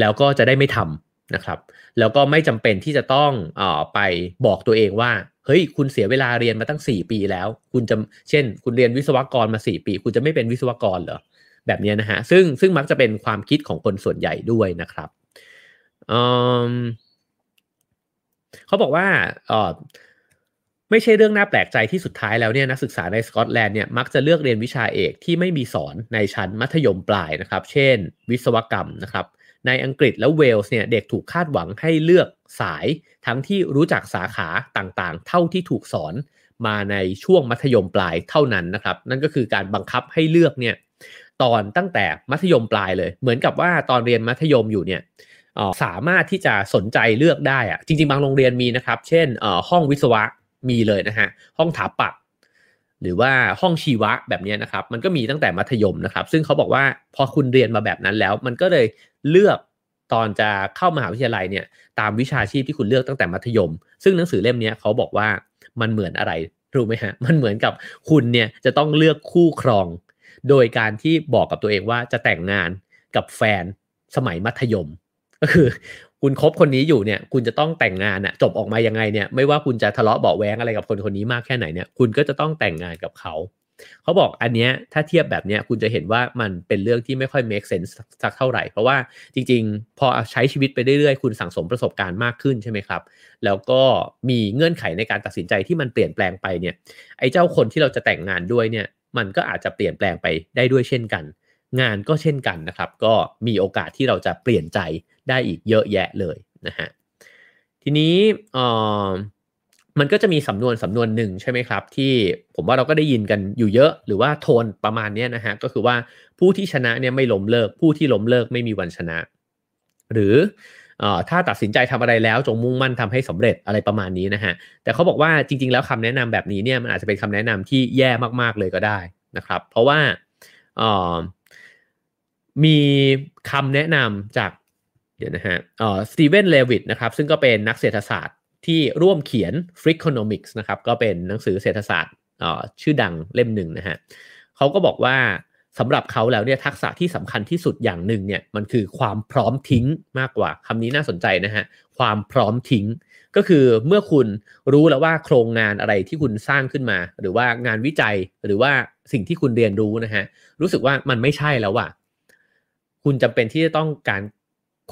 แล้วก็จะได้ไม่ทำนะครับ แล้วก็ไม่จำเป็นที่จะต้องอไปบอกตัวเองว่าเฮ้ยคุณเสียเวลาเรียนมาตั้ง 4 ปีแล้ว คุณจะเช่น คุณเรียนวิศวกรมา 4 ปี คุณจะไม่เป็นวิศวกรเหรอแบบนี้นะฮะซึ่งซึ่งมักจะเป็นความคิดของคนส่วนใหญ่ด้วยนะครับ เขาบอกว่าไม่ใช่เรื่องน่าแปลกใจที่สุดท้ายแล้วเนี่ยนักศึกษาในสกอตแลนด์เนี่ยมักจะเลือกเรียนวิชาเอกที่ไม่มีสอนในชั้นมัธยมปลายนะครับ เช่น วิศวกรรมนะครับในอังกฤษและเวลส์เนี่ยเด็กถูกคาดหวังให้เลือกสายทั้งที่รู้จักสาขาต่างๆ เท่าที่ถูกสอนมาในช่วงมัธยมปลายเท่านั้นนะครับ นั่นก็คือการบังคับให้เลือกเนี่ยตอนตั้งแต่มัธยมปลายเลย เหมือนกับว่าตอนเรียนมัธยมอยู่เนี่ย สามารถที่จะสนใจเลือกได้อะจริง ๆ บางโรงเรียนมีนะครับ เช่นห้องวิศวะมีเลยนะฮะห้องถาปัดหรือว่าห้องชีวะแบบนี้นะครับมันก็มีตั้งแต่มัธยมนะครับ ซึ่งเขาบอกว่าพอคุณเรียนมาแบบนั้นแล้ว มันก็เลยเลือกตอนจะเข้ามหาวิทยาลัยเนี่ยตามวิชาชีพที่คุณเลือกตั้งแต่มัธยม ซึ่งหนังสือเล่มนี้เขาบอกว่ามันเหมือนอะไรรู้ไหมฮะมันเหมือนกับคุณเนี่ยจะต้องเลือกคู่ครอง โดยการที่บอกกับตัวเองว่าจะแต่งงานกับแฟนสมัยมัธยม ก็คือ คุณคบคนนี้อยู่เนี่ย คุณจะต้องแต่งงานอะจบออกมายังไงเนี่ย ไม่ว่าคุณจะทะเลาะเบาแวงอะไรกับคนคนนี้มากแค่ไหนเนี่ย คุณก็จะต้องแต่งงานกับเขาเขาบอกอันเนี้ยถ้าเทียบแบบเนี้ยคุณจะเห็นว่ามันเป็นเรื่องที่ไม่ค่อย make sense สักเท่าไหร่ เพราะว่าจริงๆ พอใช้ชีวิตไปเรื่อยๆ คุณสั่งสมประสบการณ์มากขึ้นใช่ไหมครับ แล้วก็มีเงื่อนไขในการตัดสินใจที่มันเปลี่ยนแปลงไปเนี่ยไอ้เจ้าคนที่เราจะแต่งงานด้วยเนี่ยมันก็อาจจะเปลี่ยนแปลงไปได้ด้วยเช่นกัน งานก็เช่นกันนะครับ ก็มีโอกาสที่เราจะเปลี่ยนใจได้อีกเยอะแยะเลยนะฮะทีนี้มันก็จะมีสำนวนสำนวนหนึ่งใช่ไหมครับ ที่ผมว่าเราก็ได้ยินกันอยู่เยอะ หรือว่าโทนประมาณนี้นะฮะก็คือว่าผู้ที่ชนะเนี่ยไม่ล้มเลิก ผู้ที่ล้มเลิกไม่มีวันชนะ หรือถ้าตัดสินใจทำอะไรแล้วจงมุ่งมั่นทำให้สำเร็จอะไรประมาณนี้นะฮะแต่เขาบอกว่าจริง ๆ แล้วคำแนะนำแบบนี้เนี่ยมันอาจจะเป็นคำแนะนำที่แย่มากๆเลยก็ได้นะครับ เพราะว่า มีคำแนะนำจากเดี๋ยวนะฮะสตีเวนเลวิตนะครับซึ่งก็เป็นนักเศรษฐศาสตร์ที่ร่วมเขียน Freakonomics นะครับก็เป็นหนังสือเศรษฐศาสตร์ชื่อดังเล่มหนึ่งนะฮะเขาก็บอกว่าสำหรับเขาแล้วเนี่ยทักษะที่สำคัญที่สุดอย่างหนึ่งเนี่ยมันคือความพร้อมทิ้งมากกว่าคำนี้น่าสนใจนะฮะความพร้อมทิ้ง ก็คือเมื่อคุณรู้แล้วว่าโครงงานอะไรที่คุณสร้างขึ้นมา หรือว่างานวิจัยหรือว่าสิ่งที่คุณเรียนรู้นะฮะรู้สึกว่ามันไม่ใช่แล้วว่ะ คุณจำเป็นที่จะต้องการ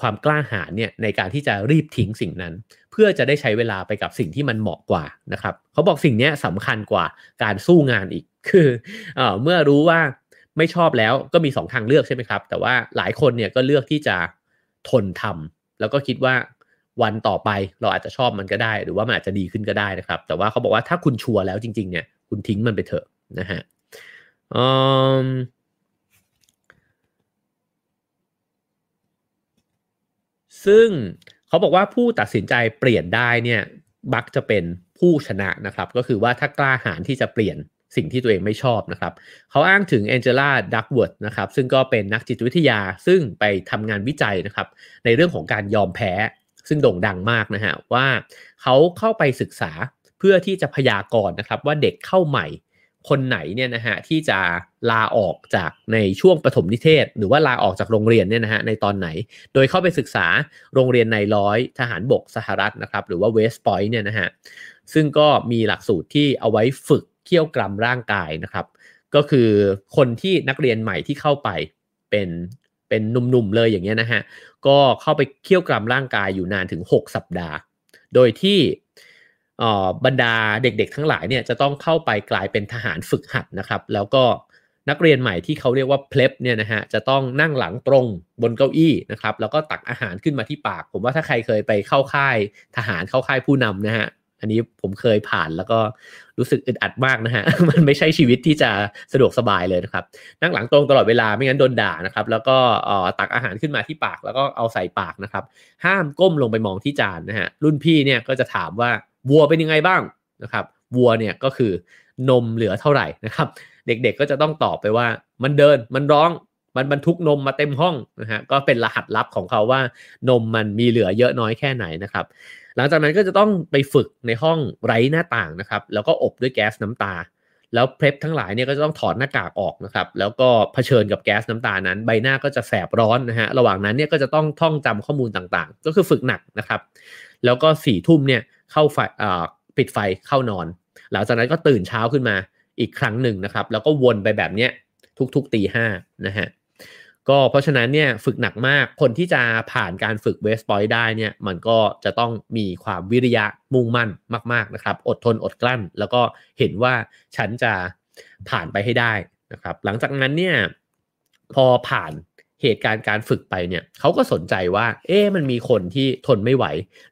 ความกล้าหาญเนี่ยในการที่จะรีบทิ้งสิ่งนั้น เพื่อจะได้ใช้เวลาไปกับสิ่งที่มันเหมาะกว่านะครับเขาบอกสิ่งนี้สำคัญกว่าการสู้งานอีกคือเอเมื่อรู้ว่าไม่ชอบแล้วก็มี 2 ทางเลือกใช่ไหมครับ แต่ว่าหลายคนเนี่ยก็เลือกที่จะทนทำแล้วก็คิดว่าวันต่อไปเราอาจจะชอบมันก็ได้ หรือว่ามันอาจจะดีขึ้นก็ได้นะครับ แต่ว่าเขาบอกว่าถ้าคุณ sure แล้วจริง ๆ เนี่ยคุณทิ้งมันไปเถอะนะฮะอืม ซึ่งเขาบอกว่าผู้ตัดสินใจเปลี่ยนได้เนี่ยมักจะเป็นผู้ชนะนะครับ ก็คือว่าถ้ากล้าหาญที่จะเปลี่ยนสิ่งที่ตัวเองไม่ชอบนะครับ เขาอ้างถึงแองเจล่าดักเวิร์ดนะครับ ซึ่งก็เป็นนักจิตวิทยาซึ่งไปทำงานวิจัยนะครับ ในเรื่องของการยอมแพ้ ซึ่งโด่งดังมากนะฮะว่าเขาเข้าไปศึกษาเพื่อที่จะพยากรณ์นะครับ ว่าเด็กเข้าใหม่ คนไหนเนี่ยนะฮะที่จะลาออกจากในช่วงปฐมนิเทศ หรือว่าลาออกจากโรงเรียนเนี่ยนะฮะในตอนไหน โดยเข้าไปศึกษาโรงเรียนในร้อยทหารบกสหรัฐนะครับ หรือว่าเวสต์พอยต์เนี่ยนะฮะซึ่งก็มีหลักสูตรที่เอาไว้ฝึกเคี่ยวกรำร่างกายนะครับ ก็คือคนที่นักเรียนใหม่ที่เข้าไปเป็นเป็นหนุ่มๆเลยอย่างเงี้ยนะฮะก็เข้าไปเคี่ยวกรำร่างกายอยู่นานถึง 6 สัปดาห์ โดยที่ บรรดาเด็กๆ ทั้งหลายเนี่ยจะต้องเข้าไปกลายเป็นทหารฝึกหัดนะครับ แล้วก็นักเรียนใหม่ที่เขาเรียกว่าเพลฟเนี่ยนะฮะจะต้องนั่งหลังตรงบนเก้าอี้นะครับแล้วก็ตักอาหารขึ้นมาที่ปาก ผมว่าถ้าใครเคยไปเข้าค่ายทหารเข้าค่ายผู้นำนะฮะอันนี้ผมเคยผ่านแล้วก็รู้สึกอึดอัดมากนะฮะ มันไม่ใช่ชีวิตที่จะสะดวกสบายเลยนะครับ นั่งหลังตรงตลอดเวลาไม่งั้นโดนด่านะครับ แล้วก็ตักอาหารขึ้นมาที่ปากแล้วก็เอาใส่ปากนะครับ ห้ามก้มลงไปมองที่จานนะฮะ รุ่นพี่เนี่ยก็จะถามว่า วัวเป็นยังไงบ้างนะครับวัวเนี่ยก็คือนมเหลือเท่าไหร่นะครับ เด็กๆก็จะต้องตอบไปว่า มันเดินมันร้องมันบรรทุกนมมาเต็มห้องนะฮะก็เป็นรหัสลับของเขาว่านมมันมีเหลือเยอะน้อยแค่ไหนนะครับ หลังจากนั้นก็จะต้องไปฝึกในห้องไร้หน้าต่างนะครับ แล้วก็อบด้วยแก๊สน้ำตา แล้วเพลฟทั้งหลายเนี่ยก็จะต้องถอดหน้ากากออกนะครับ แล้วก็เผชิญกับแก๊สน้ำตานั้น ใบหน้าก็จะแสบร้อนนะฮะระหว่างนั้นเนี่ยก็จะต้องท่องจำข้อมูลต่างๆ ก็คือฝึกหนักนะครับ แล้วก็สี่ทุ่มเนี่ย เข้าไฟปิดไฟเข้านอน หลังจากนั้นก็ตื่นเช้าขึ้นมาอีกครั้งหนึ่งนะครับ แล้วก็วนไปแบบเนี้ยทุกๆตีห้านะฮะก็เพราะฉะนั้นเนี่ยฝึกหนักมากคนที่จะผ่านการฝึกเวสปอยได้เนี่ยมันก็จะต้องมีความวิริยะมุ่งมั่นมาก ๆนะครับ อดทนอดกลั้น แล้วก็เห็นว่าฉันจะผ่านไปให้ได้นะครับ หลังจากนั้นเนี่ยพอผ่าน เหตุการณ์การฝึกไปเนี่ยเขาก็สนใจว่า เอ๊ะมันมีคนที่ทนไม่ไหว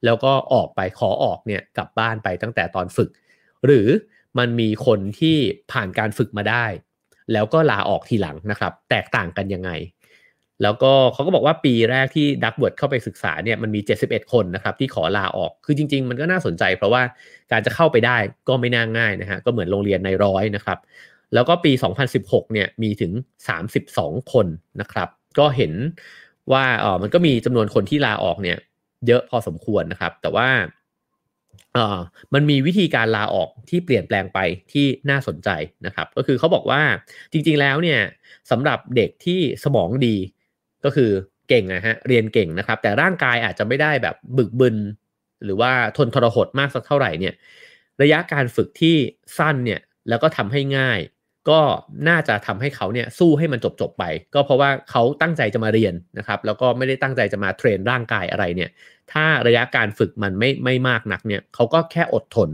แล้วก็ออกไปขอออกเนี่ยกลับบ้านไปตั้งแต่ตอนฝึก หรือมันมีคนที่ผ่านการฝึกมาได้ แล้วก็ลาออกทีหลังนะครับ แตกต่างกันยังไง แล้วก็เขาก็บอกว่าปีแรกที่ดักเวิร์ดเข้าไปศึกษาเนี่ยมันมี 71 คนนะครับที่ขอลาออกคือจริง ๆ มันก็น่าสนใจ เพราะว่าการจะเข้าไปได้ก็ไม่น่าง่ายนะฮะก็เหมือนโรงเรียนในร้อยนะครับ แล้วก็ปี 2016 เนี่ยมีถึง 32 คนนะครับ ก็เห็นว่าเออมันก็มีจำนวนคนที่ลาออกเนี่ย เยอะพอสมควรนะครับ แต่ว่าเออมันมีวิธีการลาออกที่เปลี่ยนแปลงไปที่น่าสนใจนะครับ ก็คือเขาบอกว่าจริง ๆแล้วเนี่ยสำหรับเด็กที่สมองดีก็คือเก่งนะฮะเรียนเก่งนะครับ แต่ร่างกายอาจจะไม่ได้แบบบึกบึน หรือว่าทนทรหดมากสักเท่าไหร่เนี่ย ระยะการฝึกที่สั้นเนี่ยแล้วก็ทำให้ง่าย ก็น่าจะทำให้เขาเนี่ยสู้ให้มันจบจบไป ก็เพราะว่าเขาตั้งใจจะมาเรียนนะครับ แล้วก็ไม่ได้ตั้งใจจะมาเทรนร่างกายอะไรเนี่ย ถ้าระยะการฝึกมันไม่ไม่มากนักเนี่ยเขาก็แค่อดทน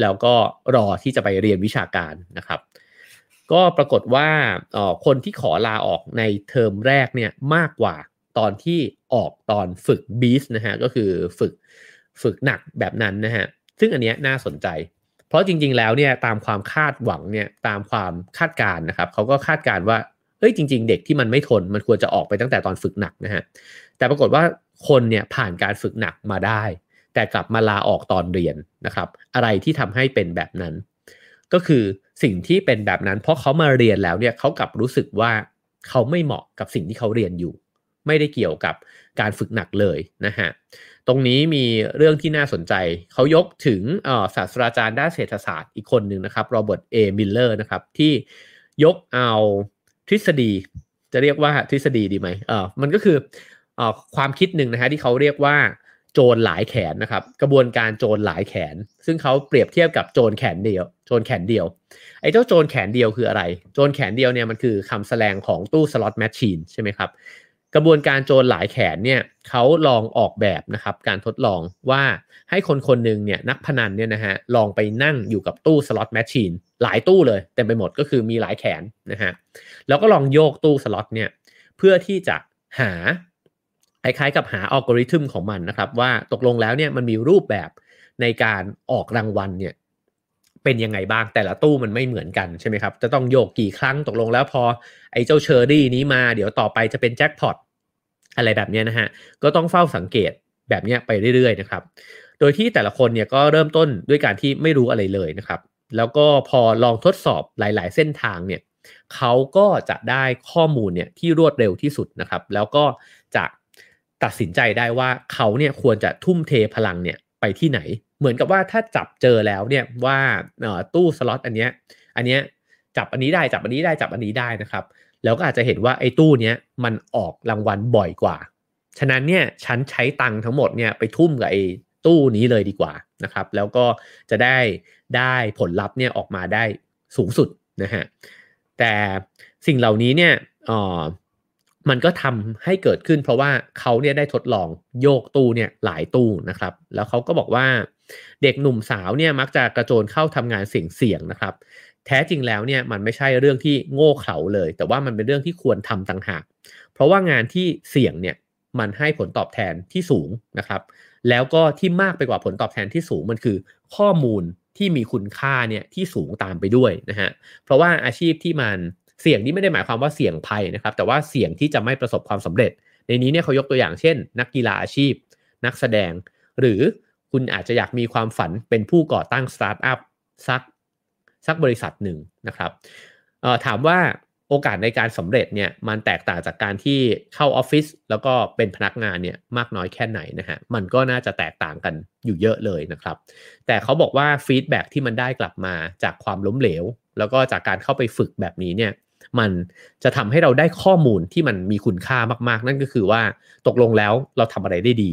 แล้วก็รอที่จะไปเรียนวิชาการนะครับ ก็ปรากฏว่าออคนที่ขอลาออกในเทอมแรกเนี่ยมากกว่าตอนที่ออกตอนฝึกบีสนะฮะก็คือฝึกฝึกหนักแบบนั้นนะฮะซึ่งอันเนี้ยน่าสนใจ เพราะจริง ๆ แล้วเนี่ยตามความคาดหวังเนี่ยตามความคาดการนะครับเขาก็คาดการว่าเอ้ยจริง ๆ เด็กที่มันไม่ทนมันควรจะออกไปตั้งแต่ตอนฝึกหนักนะฮะแต่ปรากฏว่าคนเนี่ยผ่านการฝึกหนักมาได้ แต่กลับมาลาออกตอนเรียนนะครับอะไรที่ทำให้เป็นแบบนั้น ก็คือสิ่งที่เป็นแบบนั้น เพราะเขามาเรียนแล้วเนี่ยเขากลับรู้สึกว่าเขาไม่เหมาะกับสิ่งที่เขาเรียนอยู่ ไม่ได้เกี่ยวกับการฝึกหนักเลยนะฮะ ตรงนี้มีเรื่องที่น่าสนใจ เขายกถึงศาสตราจารย์ด้านเศรษฐศาสตร์อีกคนหนึ่งนะครับโรเบิร์ตเอมิลเลอร์นะครับที่ยกเอาทฤษฎี จะเรียกว่าทฤษฎีดีไหมเออมันก็คืออความคิดหนึ่งนะฮะที่เขาเรียกว่าโจรหลายแขนนะครับ กระบวนการโจรหลายแขน ซึ่งเขาเปรียบเทียบกับโจรแขนเดียว โจรแขนเดียวไอ้เจ้าโจรแขนเดียวคืออะไร โจรแขนเดียวเนี่ยมันคือคำแสลงของตู้ slot machine ใช่ไหมครับ กระบวนการโจรหลายแขนเนี่ยเขาลองออกแบบนะครับการทดลองว่าให้คนคนหนึ่งเนี่ยนักพนันเนี่ยนะฮะลองไปนั่งอยู่กับตู้สล็อตแมชชีนหลายตู้เลยเต็มไปหมดก็คือมีหลายแขนนะฮะแล้วก็ลองโยกตู้สล็อตเนี่ยเพื่อที่จะหาคล้ายๆกับหาอัลกอริทึมของมันนะครับ ว่าตกลงแล้วเนี่ยมันมีรูปแบบในการออกรางวัลเนี่ยเป็นยังไงบ้างแต่ละตู้มันไม่เหมือนกันใช่ไหมครับจะต้องโยกกี่ครั้งตกลงแล้วพอไอ้เจ้าเชอร์รี่นี้มาเดี๋ยวต่อไปจะเป็นแจ็คพอต อะไรแบบนี้นะฮะก็ต้องเฝ้าสังเกตแบบนี้ไปเรื่อยๆนะครับ โดยที่แต่ละคนเนี่ยก็เริ่มต้นด้วยการที่ไม่รู้อะไรเลยนะครับ แล้วก็พอลองทดสอบหลาย ๆ เส้นทางเนี่ยเขาก็จะได้ข้อมูลเนี่ยที่รวดเร็วที่สุดนะครับ แล้วก็จะตัดสินใจได้ว่าเขาเนี่ยควรจะทุ่มเทพลังเนี่ยไปที่ไหน เหมือนกับว่าถ้าจับเจอแล้วเนี่ยว่าตู้สล็อตอันเนี้ยอันเนี้ยจับอันนี้ได้จับอันนี้ได้จับอันนี้ได้นะครับ แล้วก็อาจจะเห็นว่าไอ้ตู้เนี้ยมันออกรางวัลบ่อยกว่า ฉะนั้นเนี่ยฉันใช้ตังค์ทั้งหมดเนี่ยไปทุ่มกับไอ้ตู้นี้เลยดีกว่านะครับ แล้วก็จะได้ได้ผลลัพธ์เนี่ยออกมาได้สูงสุดนะฮะแต่สิ่งเหล่านี้เนี่ยออมันก็ทำให้เกิดขึ้นเพราะว่าเขาเนี่ยได้ทดลองโยกตู้เนี่ยหลายตู้นะครับ แล้วเขาก็บอกว่าเด็กหนุ่มสาวเนี่ยมักจะกระโจนเข้าทำงานเสี่ยงๆนะครับ แท้จริงแล้วเนี่ยมันไม่ใช่เรื่องที่โง่เขลาเลย แต่ว่ามันเป็นเรื่องที่ควรทำต่างหาก เพราะว่างานที่เสี่ยงเนี่ยมันให้ผลตอบแทนที่สูงนะครับ แล้วก็ที่มากไปกว่าผลตอบแทนที่สูงมันคือข้อมูลที่มีคุณค่าเนี่ยที่สูงตามไปด้วยนะฮะ เพราะว่าอาชีพที่มันเสี่ยงนี่ไม่ได้หมายความว่าเสี่ยงภัยนะครับ แต่ว่าเสี่ยงที่จะไม่ประสบความสำเร็จ ในนี้เนี่ยเขายกตัวอย่างเช่น นักกีฬาอาชีพ นักแสดง หรือคุณอาจจะอยากมีความฝันเป็นผู้ก่อตั้งสตาร์ทอัพสัก สักบริษัทหนึ่งนะครับถามว่าโอกาสในการสำเร็จเนี่ยมันแตกต่างจากการที่เข้าออฟฟิศแล้วก็เป็นพนักงานเนี่ยมากน้อยแค่ไหนนะฮะมันก็น่าจะแตกต่างกันอยู่เยอะเลยนะครับ แต่เขาบอกว่า feedback ที่มันได้กลับมาจากความล้มเหลว แล้วก็จากการเข้าไปฝึกแบบนี้เนี่ยมันจะทำให้เราได้ข้อมูลที่มันมีคุณค่ามากๆ นั่นก็คือว่าตกลงแล้วเราทำอะไรได้ดี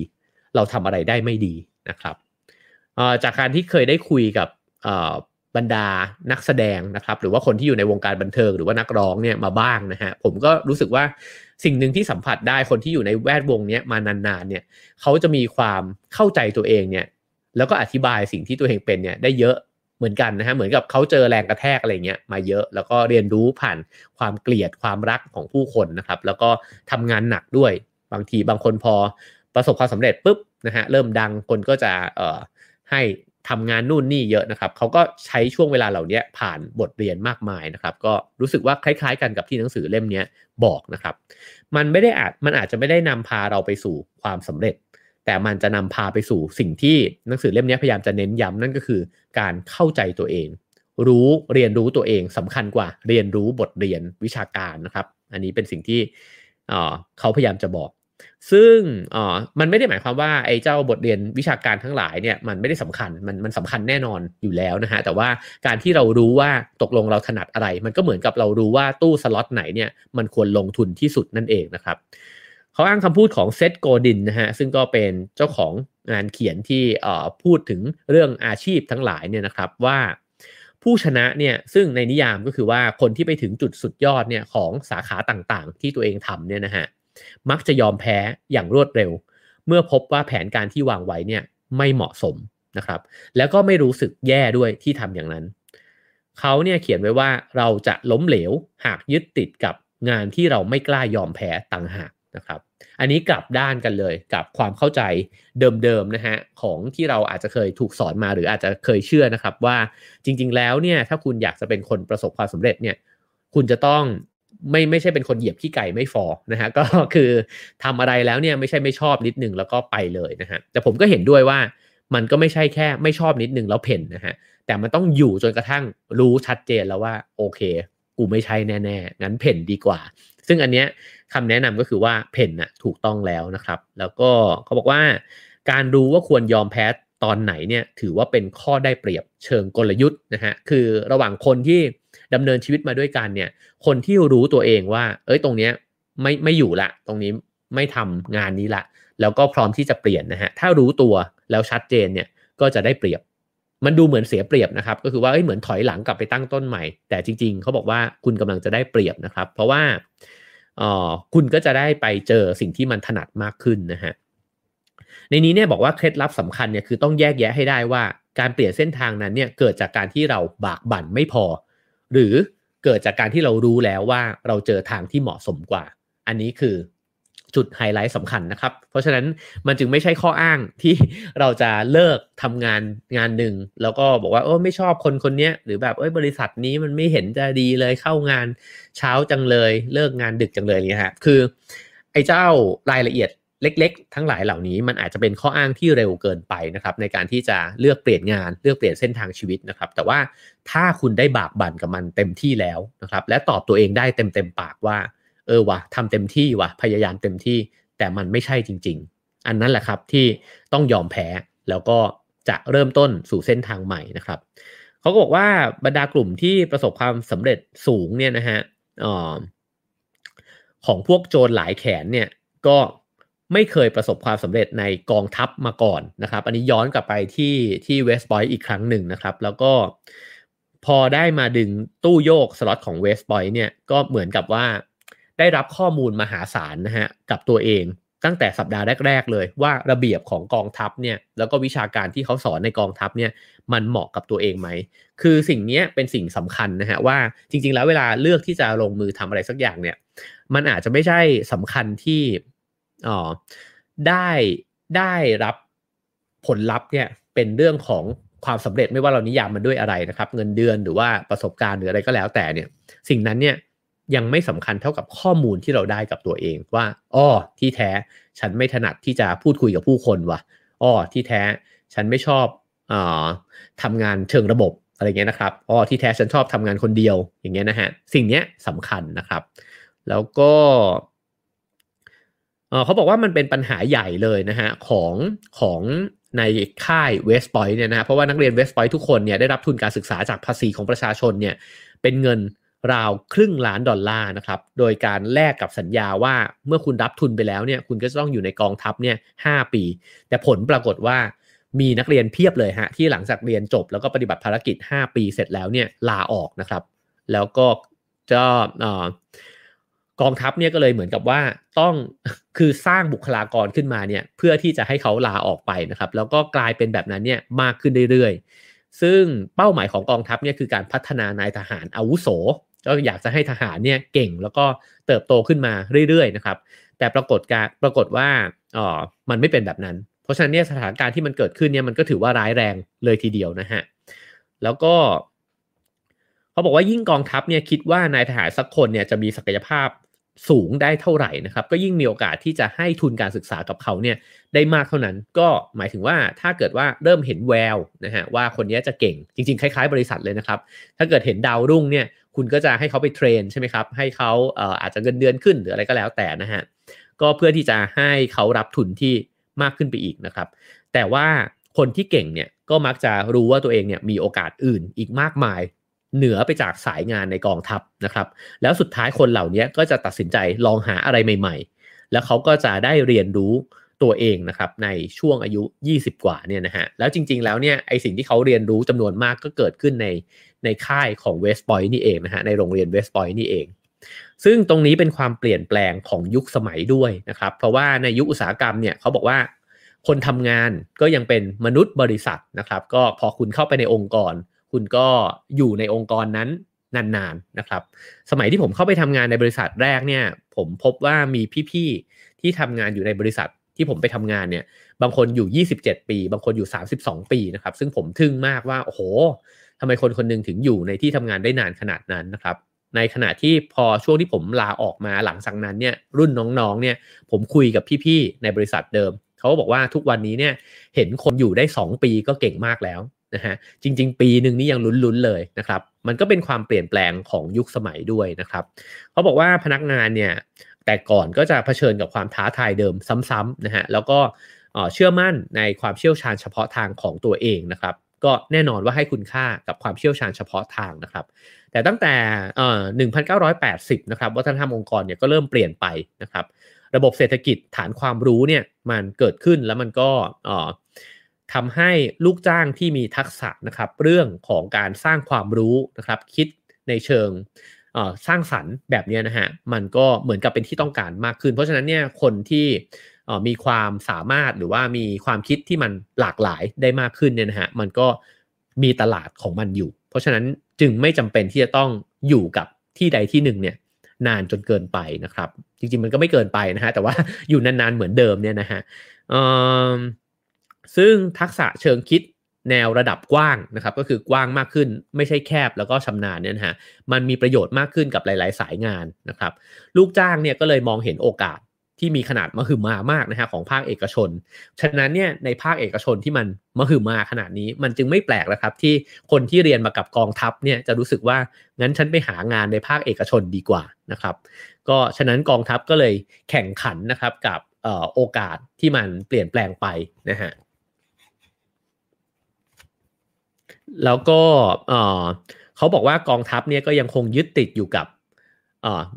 เราทำอะไรได้ไม่ดีนะครับจากการที่เคยได้คุยกับ บรรดานักแสดงนะครับ หรือว่าคนที่อยู่ในวงการบันเทิงหรือว่านักร้องเนี่ยมาบ้างนะฮะผมก็รู้สึกว่าสิ่งหนึ่งที่สัมผัสได้คนที่อยู่ในแวดวงนี้มานานๆเนี่ยเขาจะมีความเข้าใจตัวเองเนี่ยแล้วก็อธิบายสิ่งที่ตัวเองเป็นเนี่ยได้เยอะเหมือนกันนะฮะเหมือนกับเขาเจอแรงกระแทกอะไรเงี้ยมาเยอะ แล้วก็เรียนรู้ผ่านความเกลียดความรักของผู้คนนะครับ แล้วก็ทำงานหนักด้วยบางทีบางคนพอประสบความสำเร็จปุ๊บนะฮะเริ่มดังคนก็จะเอ่อให้ ทำงานนู่นนี่เยอะนะครับเขาก็ใช้ช่วงเวลาเหล่านี้ผ่านบทเรียนมากมายนะครับ ก็รู้สึกว่าคล้ายๆ กันกับที่หนังสือเล่มนี้บอกนะครับ มันไม่ได้อาจมันอาจจะไม่ได้นำพาเราไปสู่ความสำเร็จ แต่มันจะนำพาไปสู่สิ่งที่หนังสือเล่มนี้พยายามจะเน้นย้ำนั่นก็คือ การเข้าใจตัวเอง รู้เรียนรู้ตัวเองสำคัญกว่า เรียนรู้บทเรียนวิชาการนะครับ อันนี้เป็นสิ่งที่เขาพยายามจะบอก ซึ่งอ๋อมันไม่ได้หมายความว่าไอ้เจ้าบทเรียนวิชาการทั้งหลายเนี่ยมันไม่ได้สำคัญมันมันสำคัญแน่นอนอยู่แล้วนะฮะแต่ว่าการที่เรารู้ว่าตกลงเราถนัดอะไร มันก็เหมือนกับเรารู้ว่าตู้สล็อตไหนเนี่ยมันควรลงทุนที่สุดนั่นเองนะครับเขาอ้างคำพูดของเซตโกดินนะฮะซึ่งก็เป็นเจ้าของงานเขียนที่อ่อพูดถึงเรื่องอาชีพทั้งหลายเนี่ยนะครับว่าผู้ชนะเนี่ยซึ่งในนิยามก็คือว่าคนที่ไปถึงจุดสุดยอดเนี่ยของสาขาต่างๆ ที่ตัวเองทำเนี่ยนะฮะ มักจะยอมแพ้อย่างรวดเร็ว เมื่อพบว่าแผนการที่วางไว้เนี่ยไม่เหมาะสมนะครับ แล้วก็ไม่รู้สึกแย่ด้วยที่ทำอย่างนั้น เขาเนี่ยเขียนไว้ว่าเราจะล้มเหลวหากยึดติดกับงานที่เราไม่กล้ายอมแพ้ต่างหากนะครับ อันนี้กลับด้านกันเลยกับความเข้าใจเดิมๆนะฮะของที่เราอาจจะเคยถูกสอนมาหรืออาจจะเคยเชื่อนะครับว่าจริง ๆ แล้วเนี่ยถ้าคุณอยากจะเป็นคนประสบความสำเร็จเนี่ยคุณจะต้อง ไม่ไม่ใช่เป็นคนเหยียบขี้ไก่ไม่ฟอนะฮะก็คือทำอะไรแล้วเนี่ยไม่ใช่ไม่ชอบนิดนึงแล้วก็ไปเลยนะฮะแต่ผมก็เห็นด้วยว่ามันก็ไม่ใช่แค่ไม่ชอบนิดนึงแล้วเพ่นนะฮะแต่มันต้องอยู่จนกระทั่งรู้ชัดเจนแล้วว่าโอเค กูไม่ใช่แน่ๆงั้นเพ่นดีกว่า ซึ่งอันเนี้ยคำแนะนำก็คือว่าเพ่นนะถูกต้องแล้วนะครับ แล้วก็เขาบอกว่า การรู้ว่าควรยอมแพ้ตอนไหนเนี่ยถือว่าเป็นข้อได้เปรียบเชิงกลยุทธ์นะฮะคือระหว่างคนที่ ดำเนินชีวิตมาด้วยกันเนี่ย คนที่รู้ตัวเองว่า เอ้ยตรงเนี้ยไม่ไม่อยู่ละ ตรงนี้ไม่ทำงานนี้ละ แล้วก็พร้อมที่จะเปลี่ยนนะฮะถ้ารู้ตัวแล้วชัดเจนเนี่ยก็จะได้เปรียบ มันดูเหมือนเสียเปรียบนะครับ ก็คือว่าเอ้ยเหมือนถอยหลังกลับไปตั้งต้นใหม่ แต่จริง ๆเขาบอกว่าคุณกำลังจะได้เปรียบนะครับ เพราะว่าอ๋อคุณก็จะได้ไปเจอสิ่งที่มันถนัดมากขึ้นนะฮะในนี้เนี่ยบอกว่าเคล็ดลับสำคัญเนี่ยคือต้องแยกแยะให้ได้ว่าการเปลี่ยนเส้นทางนั้นเนี่ยเกิดจากการที่เราบากบั่นไม่พอ หรือเกิดจากการที่เรารู้แล้วว่าเราเจอทางที่เหมาะสมกว่า อันนี้คือจุดไฮไลท์สำคัญนะครับ เพราะฉะนั้นมันจึงไม่ใช่ข้ออ้างที่เราจะเลิกทำงานงานหนึ่ง แล้วก็บอกว่าโอ้ไม่ชอบคนคนนี้หรือแบบเอ้ยบริษัทนี้มันไม่เห็นจะดีเลยเข้างานเช้าจังเลย เลิกงานดึกจังเลยนี่ฮะคือ ไอ้เจ้ารายละเอียด เล็กๆ ทั้งหลายเหล่านี้มันอาจจะเป็นข้ออ้างที่เร็วเกินไปนะครับในการที่จะเลือกเปลี่ยนงานเลือกเปลี่ยนเส้นทางชีวิตนะครับ แต่ว่าถ้าคุณได้บากบั่นกับมันเต็มที่แล้วนะครับและตอบตัวเองได้เต็มเต็มปากว่า เออวะทำเต็มที่วะพยายามเต็มที่ แต่มันไม่ใช่จริง ๆ อันนั้นแหละครับที่ต้องยอมแพ้แล้วก็จะเริ่มต้นสู่เส้นทางใหม่นะครับเขาก็บอกว่าบรรดากลุ่มที่ประสบความสำเร็จสูงเนี่ยนะฮะออของพวกโจรหลายแขนเนี่ยก็ ไม่เคยประสบความสำเร็จในกองทัพมาก่อนนะครับ อันนี้ย้อนกลับไปที่ที่เวสต์บอยต์อีกครั้งหนึ่งนะครับ แล้วก็พอได้มาดึงตู้โยกสล็อตของเวสต์บอยต์เนี่ยก็เหมือนกับว่าได้รับข้อมูลมหาศาลนะฮะกับตัวเองตั้งแต่สัปดาห์แรก ๆ เลยว่าระเบียบของกองทัพเนี่ยแล้วก็วิชาการที่เขาสอนในกองทัพเนี่ยมันเหมาะกับตัวเองไหม คือสิ่งนี้เป็นสิ่งสำคัญนะฮะว่าจริง ๆ แล้วเวลาเลือกที่จะลงมือทำอะไรสักอย่างเนี่ยมันอาจจะไม่ใช่สำคัญที่ ได้ได้รับผลลัพธ์เนี่ยเป็นเรื่องของความสำเร็จไม่ว่าเรานิยามมันด้วยอะไรนะครับ เงินเดือนหรือว่าประสบการณ์หรืออะไรก็แล้วแต่เนี่ย สิ่งนั้นเนี่ยยังไม่สำคัญเท่ากับข้อมูลที่เราได้กับตัวเองว่าอ้อที่แท้ฉันไม่ถนัดที่จะพูดคุยกับผู้คนว่ะอ้อที่แท้ฉันไม่ชอบอทำงานเชิงระบบอะไรเงี้ยนะครับอ้อที่แท้ฉันชอบทำงานคนเดียวอย่างเงี้ยนะฮะสิ่งนี้สำคัญนะครับ แล้วก็ เขาบอกว่ามันเป็นปัญหาใหญ่เลยนะฮะของของในค่ายเวสต์พอยต์เนี่ยนะเพราะว่านักเรียนเวสต์พอยต์ทุกคนเนี่ยได้รับทุนการศึกษาจากภาษีของประชาชนเนี่ยเป็นเงินราวครึ่งล้านดอลลาร์นะครับ โดยการแลกกับสัญญาว่าเมื่อคุณรับทุนไปแล้วเนี่ยคุณก็จะต้องอยู่ในกองทัพเนี่ยห้าปี แต่ผลปรากฏว่ามีนักเรียนเพียบเลยฮะที่หลังจากเรียนจบแล้วก็ปฏิบัติภารกิจ 5 ปีเสร็จแล้วเนี่ยลาออกนะครับ แล้วก็จะ กองทัพเนี่ยก็เลยเหมือนกับว่าต้องคือสร้างบุคลากรขึ้นมาเนี่ยเพื่อที่จะให้เขาลาออกไปนะครับ แล้วก็กลายเป็นแบบนั้นเนี่ยมากขึ้นเรื่อยๆ ซึ่งเป้าหมายของกองทัพเนี่ยคือการพัฒนานายทหารอาวุโสก็อยากจะให้ทหารเนี่ยเก่งแล้วก็เติบโตขึ้นมาเรื่อยๆนะครับ แต่ปรากฏการปรากฏว่าอ๋อมันไม่เป็นแบบนั้น เพราะฉะนั้นเนี่ยสถานการณ์ที่มันเกิดขึ้นเนี่ยมันก็ถือว่าร้ายแรงเลยทีเดียวนะฮะแล้วก็ เขาบอกว่ายิ่งกองทัพเนี่ยคิดว่านายทหารสักคนเนี่ยจะมีศักยภาพสูงได้เท่าไหร่นะครับ ก็ยิ่งมีโอกาสที่จะให้ทุนการศึกษากับเขาเนี่ยได้มากเท่านั้น ก็หมายถึงว่าถ้าเกิดว่าเริ่มเห็นแววนะฮะว่าคนนี้จะเก่งจริง ๆ คล้าย ๆ บริษัทเลยนะครับ ถ้าเกิดเห็นดาวรุ่งเนี่ยคุณก็จะให้เขาไปเทรนใช่ไหมครับ ให้เขาอาจจะเงินเดือนขึ้นหรืออะไรก็แล้วแต่นะฮะก็เพื่อที่จะให้เขารับทุนที่มากขึ้นไปอีกนะครับ แต่ว่าคนที่เก่งเนี่ยก็มักจะรู้ว่าตัวเองเนี่ยมีโอกาสอื่นอีกมากมาย เหนือไปจากสายงานในกองทัพนะครับ แล้วสุดท้ายคนเหล่านี้ก็จะตัดสินใจลองหาอะไรใหม่ ๆ แล้วเขาก็จะได้เรียนรู้ตัวเองนะครับในช่วงอายุ 20 กว่าเนี่ยนะฮะแล้วจริง ๆ แล้วเนี่ยไอสิ่งที่เขาเรียนรู้จำนวนมากก็เกิดขึ้นในในค่ายของเวสต์พอยต์นี่เองนะฮะในโรงเรียนเวสต์พอยต์นี่เอง ซึ่งตรงนี้เป็นความเปลี่ยนแปลงของยุคสมัยด้วยนะครับ เพราะว่าในยุคอุตสาหกรรมเนี่ยเขาบอกว่าคนทำงานก็ยังเป็นมนุษย์บริษัทนะครับ ก็พอคุณเข้าไปในองค์กร คุณก็อยู่ในองค์กรนั้นนานๆนะครับ สมัยที่ผมเข้าไปทำงานในบริษัทแรกเนี่ย ผมพบว่ามีพี่ๆที่ทำงานอยู่ในบริษัทที่ผมไปทำงานเนี่ย บางคนอยู่ 27 ปี บางคนอยู่ 32 ปีนะครับ ซึ่งผมทึ่งมากว่า โอ้โหทำไมคนคนนึงถึงอยู่ในที่ทำงานได้นานขนาดนั้นนะครับ ในขณะที่พอช่วงที่ผมลาออกมาหลังจากนั้นเนี่ย รุ่นน้องๆ เนี่ย ผมคุยกับพี่ๆ ในบริษัทเดิม เขาบอกว่าทุกวันนี้เนี่ย เห็นคนอยู่ได้ 2 ปีก็เก่งมากแล้ว นะฮะจริง ๆ ปีหนึ่งนี่ยังลุ้นๆเลยนะครับ มันก็เป็นความเปลี่ยนแปลงของยุคสมัยด้วยนะครับเขาบอกว่าพนักงานเนี่ยแต่ก่อนก็จะเผชิญกับความท้าทายเดิมซ้ำๆนะฮะแล้วก็เชื่อมั่นในความเชี่ยวชาญเฉพาะทางของตัวเองนะครับก็แน่นอนว่าให้คุณค่ากับความเชี่ยวชาญเฉพาะทางนะครับ แต่ตั้งแต่เอ่อ1980 นะครับวัฒนธรรมองค์กรเนี่ยก็เริ่มเปลี่ยนไปนะครับ ระบบเศรษฐกิจฐานความรู้เนี่ยมันเกิดขึ้นแล้วมันก็เอ่อ ทำให้ลูกจ้างที่มีทักษะนะครับเรื่องของการสร้างความรู้นะครับคิดในเชิงสร้างสรรค์แบบนี้นะฮะมันก็เหมือนกับเป็นที่ต้องการมากขึ้น เพราะฉะนั้นเนี่ยคนที่มีความสามารถหรือว่ามีความคิดที่มันหลากหลายได้มากขึ้นเนี่ยนะฮะมันก็มีตลาดของมันอยู่ เพราะฉะนั้นจึงไม่จำเป็นที่จะต้องอยู่กับที่ใดที่หนึ่งเนี่ยนานจนเกินไปนะครับ จริงๆมันก็ไม่เกินไปนะฮะแต่ว่าอยู่นานๆเหมือนเดิมเนี่ยนะฮะ ซึ่งทักษะเชิงคิดแนวระดับกว้างนะครับก็คือกว้างมากขึ้นไม่ใช่แคบแล้วก็ชำนาญเนี่ยนะฮะมันมีประโยชน์มากขึ้นกับหลาย ๆ สายงานนะครับลูกจ้างเนี่ยก็เลยมองเห็นโอกาสที่มีขนาดมหึมามากนะฮะของภาคเอกชน ฉะนั้นเนี่ยในภาคเอกชนที่มันมหึมาขนาดนี้ มันจึงไม่แปลกนะครับที่คนที่เรียนมากับกองทัพเนี่ยจะรู้สึกว่างั้นฉันไปหางานในภาคเอกชนดีกว่านะครับก็ฉะนั้นกองทัพก็เลยแข่งขันนะครับกับโอกาสที่มันเปลี่ยนแปลงไปนะฮะ แล้วก็เขาบอกว่ากองทัพเนี่ยก็ยังคงยึดติดอยู่กับ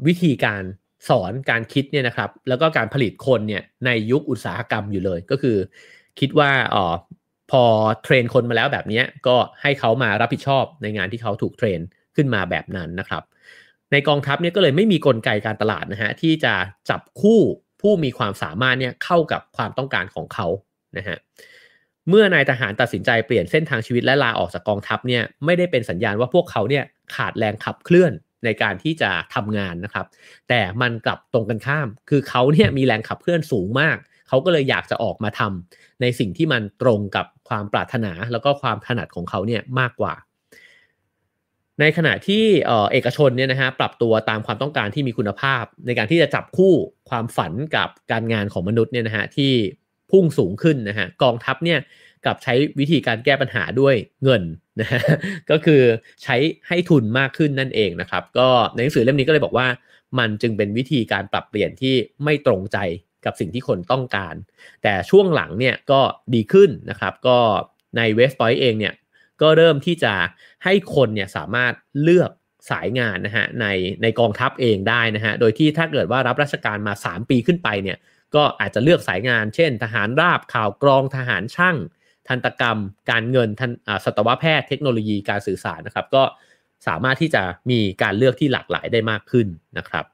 วิธีการสอนการคิดเนี่ยนะครับ แล้วก็การผลิตคนเนี่ยในยุคอุตสาหกรรมอยู่เลย ก็คือคิดว่าอ๋อพอเทรนคนมาแล้วแบบนี้ก็ให้เขามารับผิดชอบในงานที่เขาถูกเทรนขึ้นมาแบบนั้นนะครับ ในกองทัพเนี่ยก็เลยไม่มีกลไกการตลาดนะฮะที่จะจับคู่ผู้มีความสามารถเนี่ยเข้ากับความต้องการของเขานะฮะเเมื่อนายทหารตัดสินใจเปลี่ยนเส้นทางชีวิตและลาออกจากกองทัพเนี่ยไม่ได้เป็นสัญญาณว่าพวกเขาเนี่ยขาดแรงขับเคลื่อนในการที่จะทำงานนะครับ แต่มันกลับตรงกันข้าม คือเขาเนี่ยมีแรงขับเคลื่อนสูงมาก เขาก็เลยอยากจะออกมาทำในสิ่งที่มันตรงกับความปรารถนาแล้วก็ความถนัดของเขาเนี่ยมากกว่า ในขณะที่เอกชนเนี่ยนะฮะปรับตัวตามความต้องการที่มีคุณภาพ ในการที่จะจับคู่ความฝันกับการงานของมนุษย์เนี่ยนะฮะที่ พุ่งสูงขึ้นนะฮะกองทัพเนี่ยกับใช้วิธีการแก้ปัญหาด้วยเงินนะฮะก็คือใช้ให้ทุนมากขึ้นนั่นเองนะครับ ก็ในหนังสือเล่มนี้ก็เลยบอกว่ามันจึงเป็นวิธีการปรับเปลี่ยนที่ไม่ตรงใจกับสิ่งที่คนต้องการ แต่ช่วงหลังเนี่ยก็ดีขึ้นนะครับ ก็ในเวสต์พอยต์เองเนี่ยก็เริ่มที่จะให้คนเนี่ยสามารถเลือกสายงานนะฮะในในกองทัพเองได้นะฮะโดยที่ถ้าเกิดว่ารับราชการมา 3 ปีขึ้นไปเนี่ย ก็อาจจะเลือกสายงาน เช่น ทหารราบข่าวกรองทหารช่าง ทันตกรรม การเงินทันสัตวแพทย์เทคโนโลยีการสื่อสารนะครับ ก็สามารถที่จะมีการเลือกที่หลากหลายได้มากขึ้นนะครับ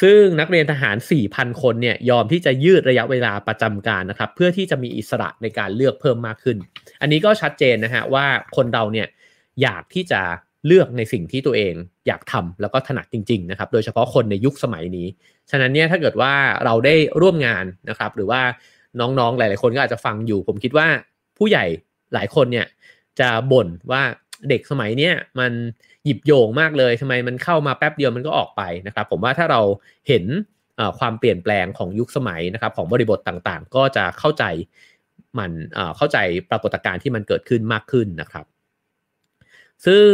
ซึ่งนักเรียนทหาร 4,000 คนเนี่ยยอมที่จะยืดระยะเวลาประจำการนะครับ เพื่อที่จะมีอิสระในการเลือกเพิ่มมากขึ้น อันนี้ก็ชัดเจนนะฮะว่าคนเราเนี่ยอยากที่จะ เลือกในสิ่งที่ตัวเองอยากทำแล้วก็ถนัดจริง ๆ นะครับ โดยเฉพาะคนในยุคสมัยนี้ ฉะนั้นเนี่ยถ้าเกิดว่าเราได้ร่วมงานนะครับ หรือว่าน้องๆหลาย ๆ คนก็อาจจะฟังอยู่ ผมคิดว่าผู้ใหญ่หลายคนเนี่ยจะบ่นว่าเด็กสมัยเนี้ยมันหยิบโยงมากเลยทำไมมันเข้ามาแป๊บเดียวมันก็ออกไปนะครับ ผมว่าถ้าเราเห็นความเปลี่ยนแปลงของยุคสมัยนะครับ ของบริบทต่างๆ ก็จะเข้าใจมันเข้าใจปรากฏการณ์ที่มันเกิดขึ้นมากขึ้นนะครับ ซึ่ง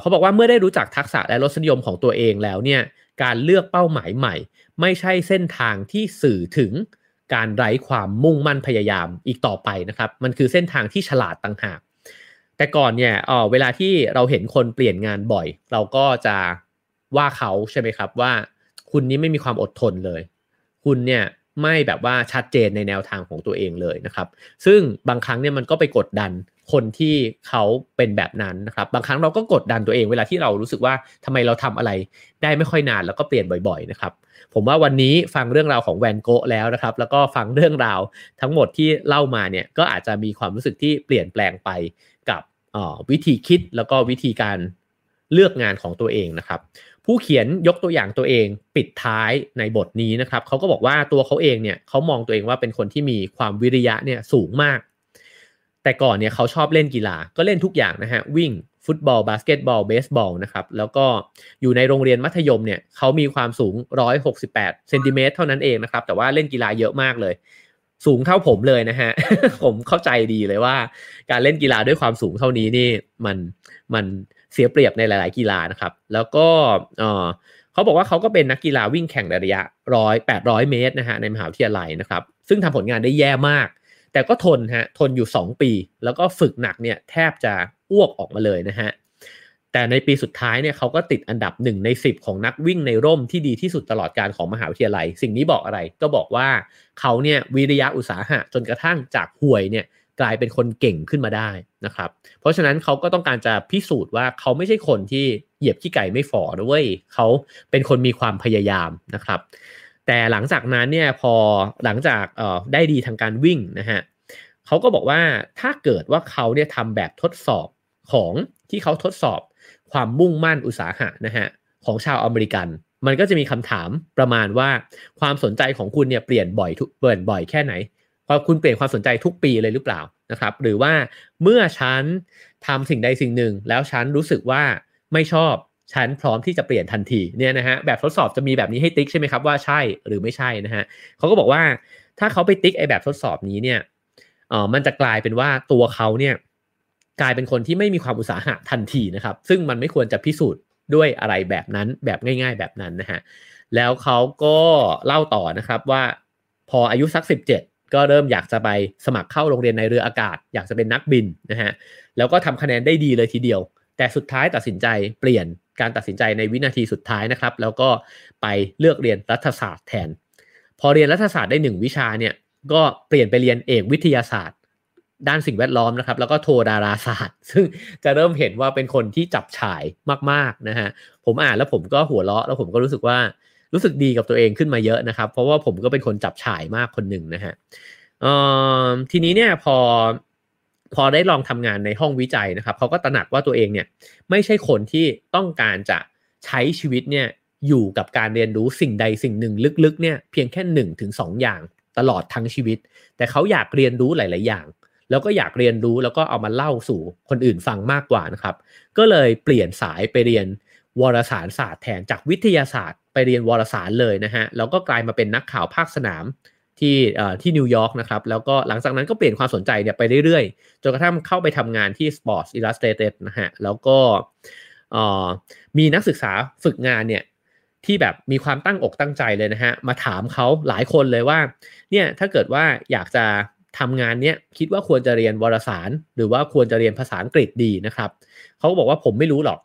เขาบอกว่าเมื่อได้รู้จักทักษะและรสนิยมของตัวเองแล้วเนี่ยการเลือกเป้าหมายใหม่ ไม่ใช่เส้นทางที่สื่อถึงการไร้ความมุ่งมั่นพยายามอีกต่อไปนะครับมันคือเส้นทางที่ฉลาดต่างหาก แต่ก่อนเนี่ยอ๋อเวลาที่เราเห็นคนเปลี่ยนงานบ่อย เราก็จะว่าเขาใช่ไหมครับว่า คุณนี้ไม่มีความอดทนเลย คุณเนี่ยไม่แบบว่าชัดเจนในแนวทางของตัวเองเลยนะครับ ซึ่งบางครั้งเนี่ยมันก็ไปกดดัน คนที่เขาเป็นแบบนั้นนะครับ บางครั้งเราก็กดดันตัวเองเวลาที่เรารู้สึกว่าทำไมเราทำอะไร ได้ไม่ค่อยนานแล้วก็เปลี่ยนบ่อยๆนะครับ ผมว่าวันนี้ฟังเรื่องราวของแวนโกะแล้วนะครับ แล้วก็ฟังเรื่องราวทั้งหมดที่เล่ามาเนี่ยก็อาจจะมีความรู้สึกที่เปลี่ยนแปลงไปกับวิธีคิดแล้วก็วิธีการเลือกงานของตัวเองนะครับ ผู้เขียนยกตัวอย่างตัวเองปิดท้ายในบทนี้นะครับเขาก็บอกว่าตัวเขาเองเนี่ยเขามองตัวเองว่าเป็นคนที่มีความวิริยะเนี่ยสูงมาก แต่ก่อนเนี่ยเขาชอบเล่นกีฬาก็เล่นทุกอย่างนะฮะวิ่งฟุตบอลบาสเกตบอลเบสบอลนะครับแล้วก็อยู่ในโรงเรียนมัธยมเนี่ยเขามีความสูง 168เซนติเมตรเท่านั้นเองนะครับแต่ว่าเล่นกีฬาเยอะมากเลย สูงเท่าผมเลยนะฮะผมเข้าใจดีเลยว่า การเล่นกีฬาด้วยความสูงเท่านี้นี่มันมันเสียเปรียบในหลาย ๆ กีฬานะครับแล้วก็เออเขาบอกว่าเขาก็เป็นนักกีฬาวิ่งแข่งระยะร้อยแปดร้อยเมตรนะฮะในมหาวิทยาลัยนะครับซึ่งทำผลงานได้แย่มาก แต่ก็ทนฮะทนอยู่ 2 ปี แล้วก็ฝึกหนักเนี่ยแทบจะอ้วกออกมาเลยนะฮะแต่ในปีสุดท้ายเนี่ยเขาก็ติดอันดับ 1 ใน 10 ของนักวิ่งในร่มที่ดีที่สุดตลอดการของมหาวิทยาลัย สิ่งนี้บอกอะไรก็บอกว่าเขาเนี่ยวิริยะอุตสาหะจนกระทั่งจากห่วยเนี่ยกลายเป็นคนเก่งขึ้นมาได้นะครับ เพราะฉะนั้นเขาก็ต้องการจะพิสูจน์ว่าเขาไม่ใช่คนที่เหยียบขี้ไก่ไม่ฝ่อด้วยเขาเป็นคนมีความพยายามนะครับ แต่หลังจากนั้นเนี่ยพอหลังจากได้ดีทางการวิ่งนะฮะเขาก็บอกว่าถ้าเกิดว่าเขาเนี่ยทำแบบทดสอบของที่เขาทดสอบความมุ่งมั่นอุตสาหะนะฮะของชาวอเมริกัน มันก็จะมีคำถามประมาณว่าความสนใจของคุณเนี่ยเปลี่ยนบ่อยทุกเปลี่ยนบ่อยแค่ไหนพอคุณเปลี่ยนความสนใจทุกปีเลยหรือเปล่านะครับ หรือว่าเมื่อฉันทำสิ่งใดสิ่งหนึ่ง แล้วฉันรู้สึกว่าไม่ชอบ ฉันพร้อมที่จะเปลี่ยนทันทีเนี่ยนะฮะแบบทดสอบจะมีแบบนี้ให้ติ๊กใช่ไหมครับว่าใช่หรือไม่ใช่นะฮะเขาก็บอกว่าถ้าเขาไปติ๊กไอแบบทดสอบนี้เนี่ยเออมันจะกลายเป็นว่าตัวเขาเนี่ยกลายเป็นคนที่ไม่มีความอุตสาหะทันทีนะครับ ซึ่งมันไม่ควรจะพิสูจน์ด้วยอะไรแบบนั้นแบบง่าย ๆ แบบนั้นนะฮะแล้วเขาก็เล่าต่อนะครับว่าพออายุสัก 17 ก็เริ่มอยากจะไปสมัครเข้าโรงเรียนในเรืออากาศ อยากจะเป็นนักบินนะฮะแล้วก็ทำคะแนนได้ดีเลยทีเดียว แต่สุดท้ายตัดสินใจเปลี่ยน การตัดสินใจในวินาทีสุดท้ายนะครับ แล้วก็ไปเลือกเรียนรัฐศาสตร์แทน พอเรียนรัฐศาสตร์ได้หนึ่งวิชาเนี่ยก็เปลี่ยนไปเรียนเอกวิทยาศาสตร์ ด้านสิ่งแวดล้อมนะครับ แล้วก็โทดาราศาสตร์ ซึ่งจะเริ่มเห็นว่าเป็นคนที่จับฉายมากๆนะฮะผมอ่านแล้วผมก็หัวเราะแล้วผมก็รู้สึกว่ารู้สึกดีกับตัวเองขึ้นมาเยอะนะครับ เพราะว่าผมก็เป็นคนจับฉายมากคนหนึ่งนะฮะทีนี้เนี่ยพอ พอได้ลองทำงานในห้องวิจัยนะครับเขาก็ตระหนักว่าตัวเองเนี่ยไม่ใช่คนที่ต้องการจะใช้ชีวิตเนี่ยอยู่กับการเรียนรู้สิ่งใดสิ่งหนึ่งลึกๆเนี่ยเพียงแค่หนึ่งถึงสองอย่างตลอดทั้งชีวิต แต่เขาอยากเรียนรู้หลาย ๆ อย่าง แล้วก็อยากเรียนรู้แล้วก็เอามาเล่าสู่คนอื่นฟังมากกว่านะครับ ก็เลยเปลี่ยนสายไปเรียนวารสารศาสตร์แทนจากวิทยาศาสตร์ ไปเรียนวารสารเลยนะฮะแล้วก็กลายมาเป็นนักข่าวภาคสนาม ที่ที่นิวยอร์กนะครับแล้วก็หลังจากนั้นก็เปลี่ยนความสนใจเนี่ยไปเรื่อยๆ จนกระทั่งเข้าไปทำงานที่ Sports Illustrated นะฮะแล้วก็มีนักศึกษาฝึกงานเนี่ยที่แบบมีความตั้งอกตั้งใจเลยนะฮะมาถามเขาหลายคนเลยว่าเนี่ยถ้าเกิดว่าอยากจะทำงานเนี้ยคิดว่าควรจะเรียนวารสาร หรือว่าควรจะเรียนภาษาอังกฤษดีนะครับเขาบอกว่าผมไม่รู้หรอก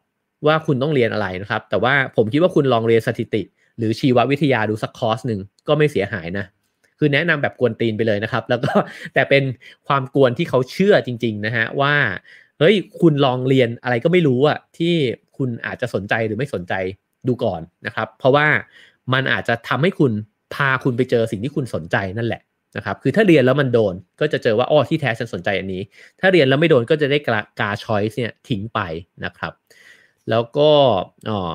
ว่าคุณต้องเรียนอะไรนะครับ แต่ว่าผมคิดว่าคุณลองเรียนสถิติ หรือชีววิทยาดูสักคอร์สหนึ่งก็ไม่เสียหายนะ คือแนะนำแบบกวนตีนไปเลยนะครับ แล้วก็แต่เป็นความกวนที่เขาเชื่อจริง ๆ นะฮะว่าเฮ้ยคุณลองเรียนอะไรก็ไม่รู้อะที่คุณอาจจะสนใจหรือไม่สนใจดูก่อนนะครับ เพราะว่ามันอาจจะทำให้คุณพาคุณไปเจอสิ่งที่คุณสนใจนั่นแหละนะครับคือถ้าเรียนแล้วมันโดนก็จะเจอว่าอ้อที่แท้ฉันสนใจอันนี้ ถ้าเรียนแล้วไม่โดนก็จะได้กาชอยส์เนี่ยทิ้งไปนะครับ แล้วก็อ๋อ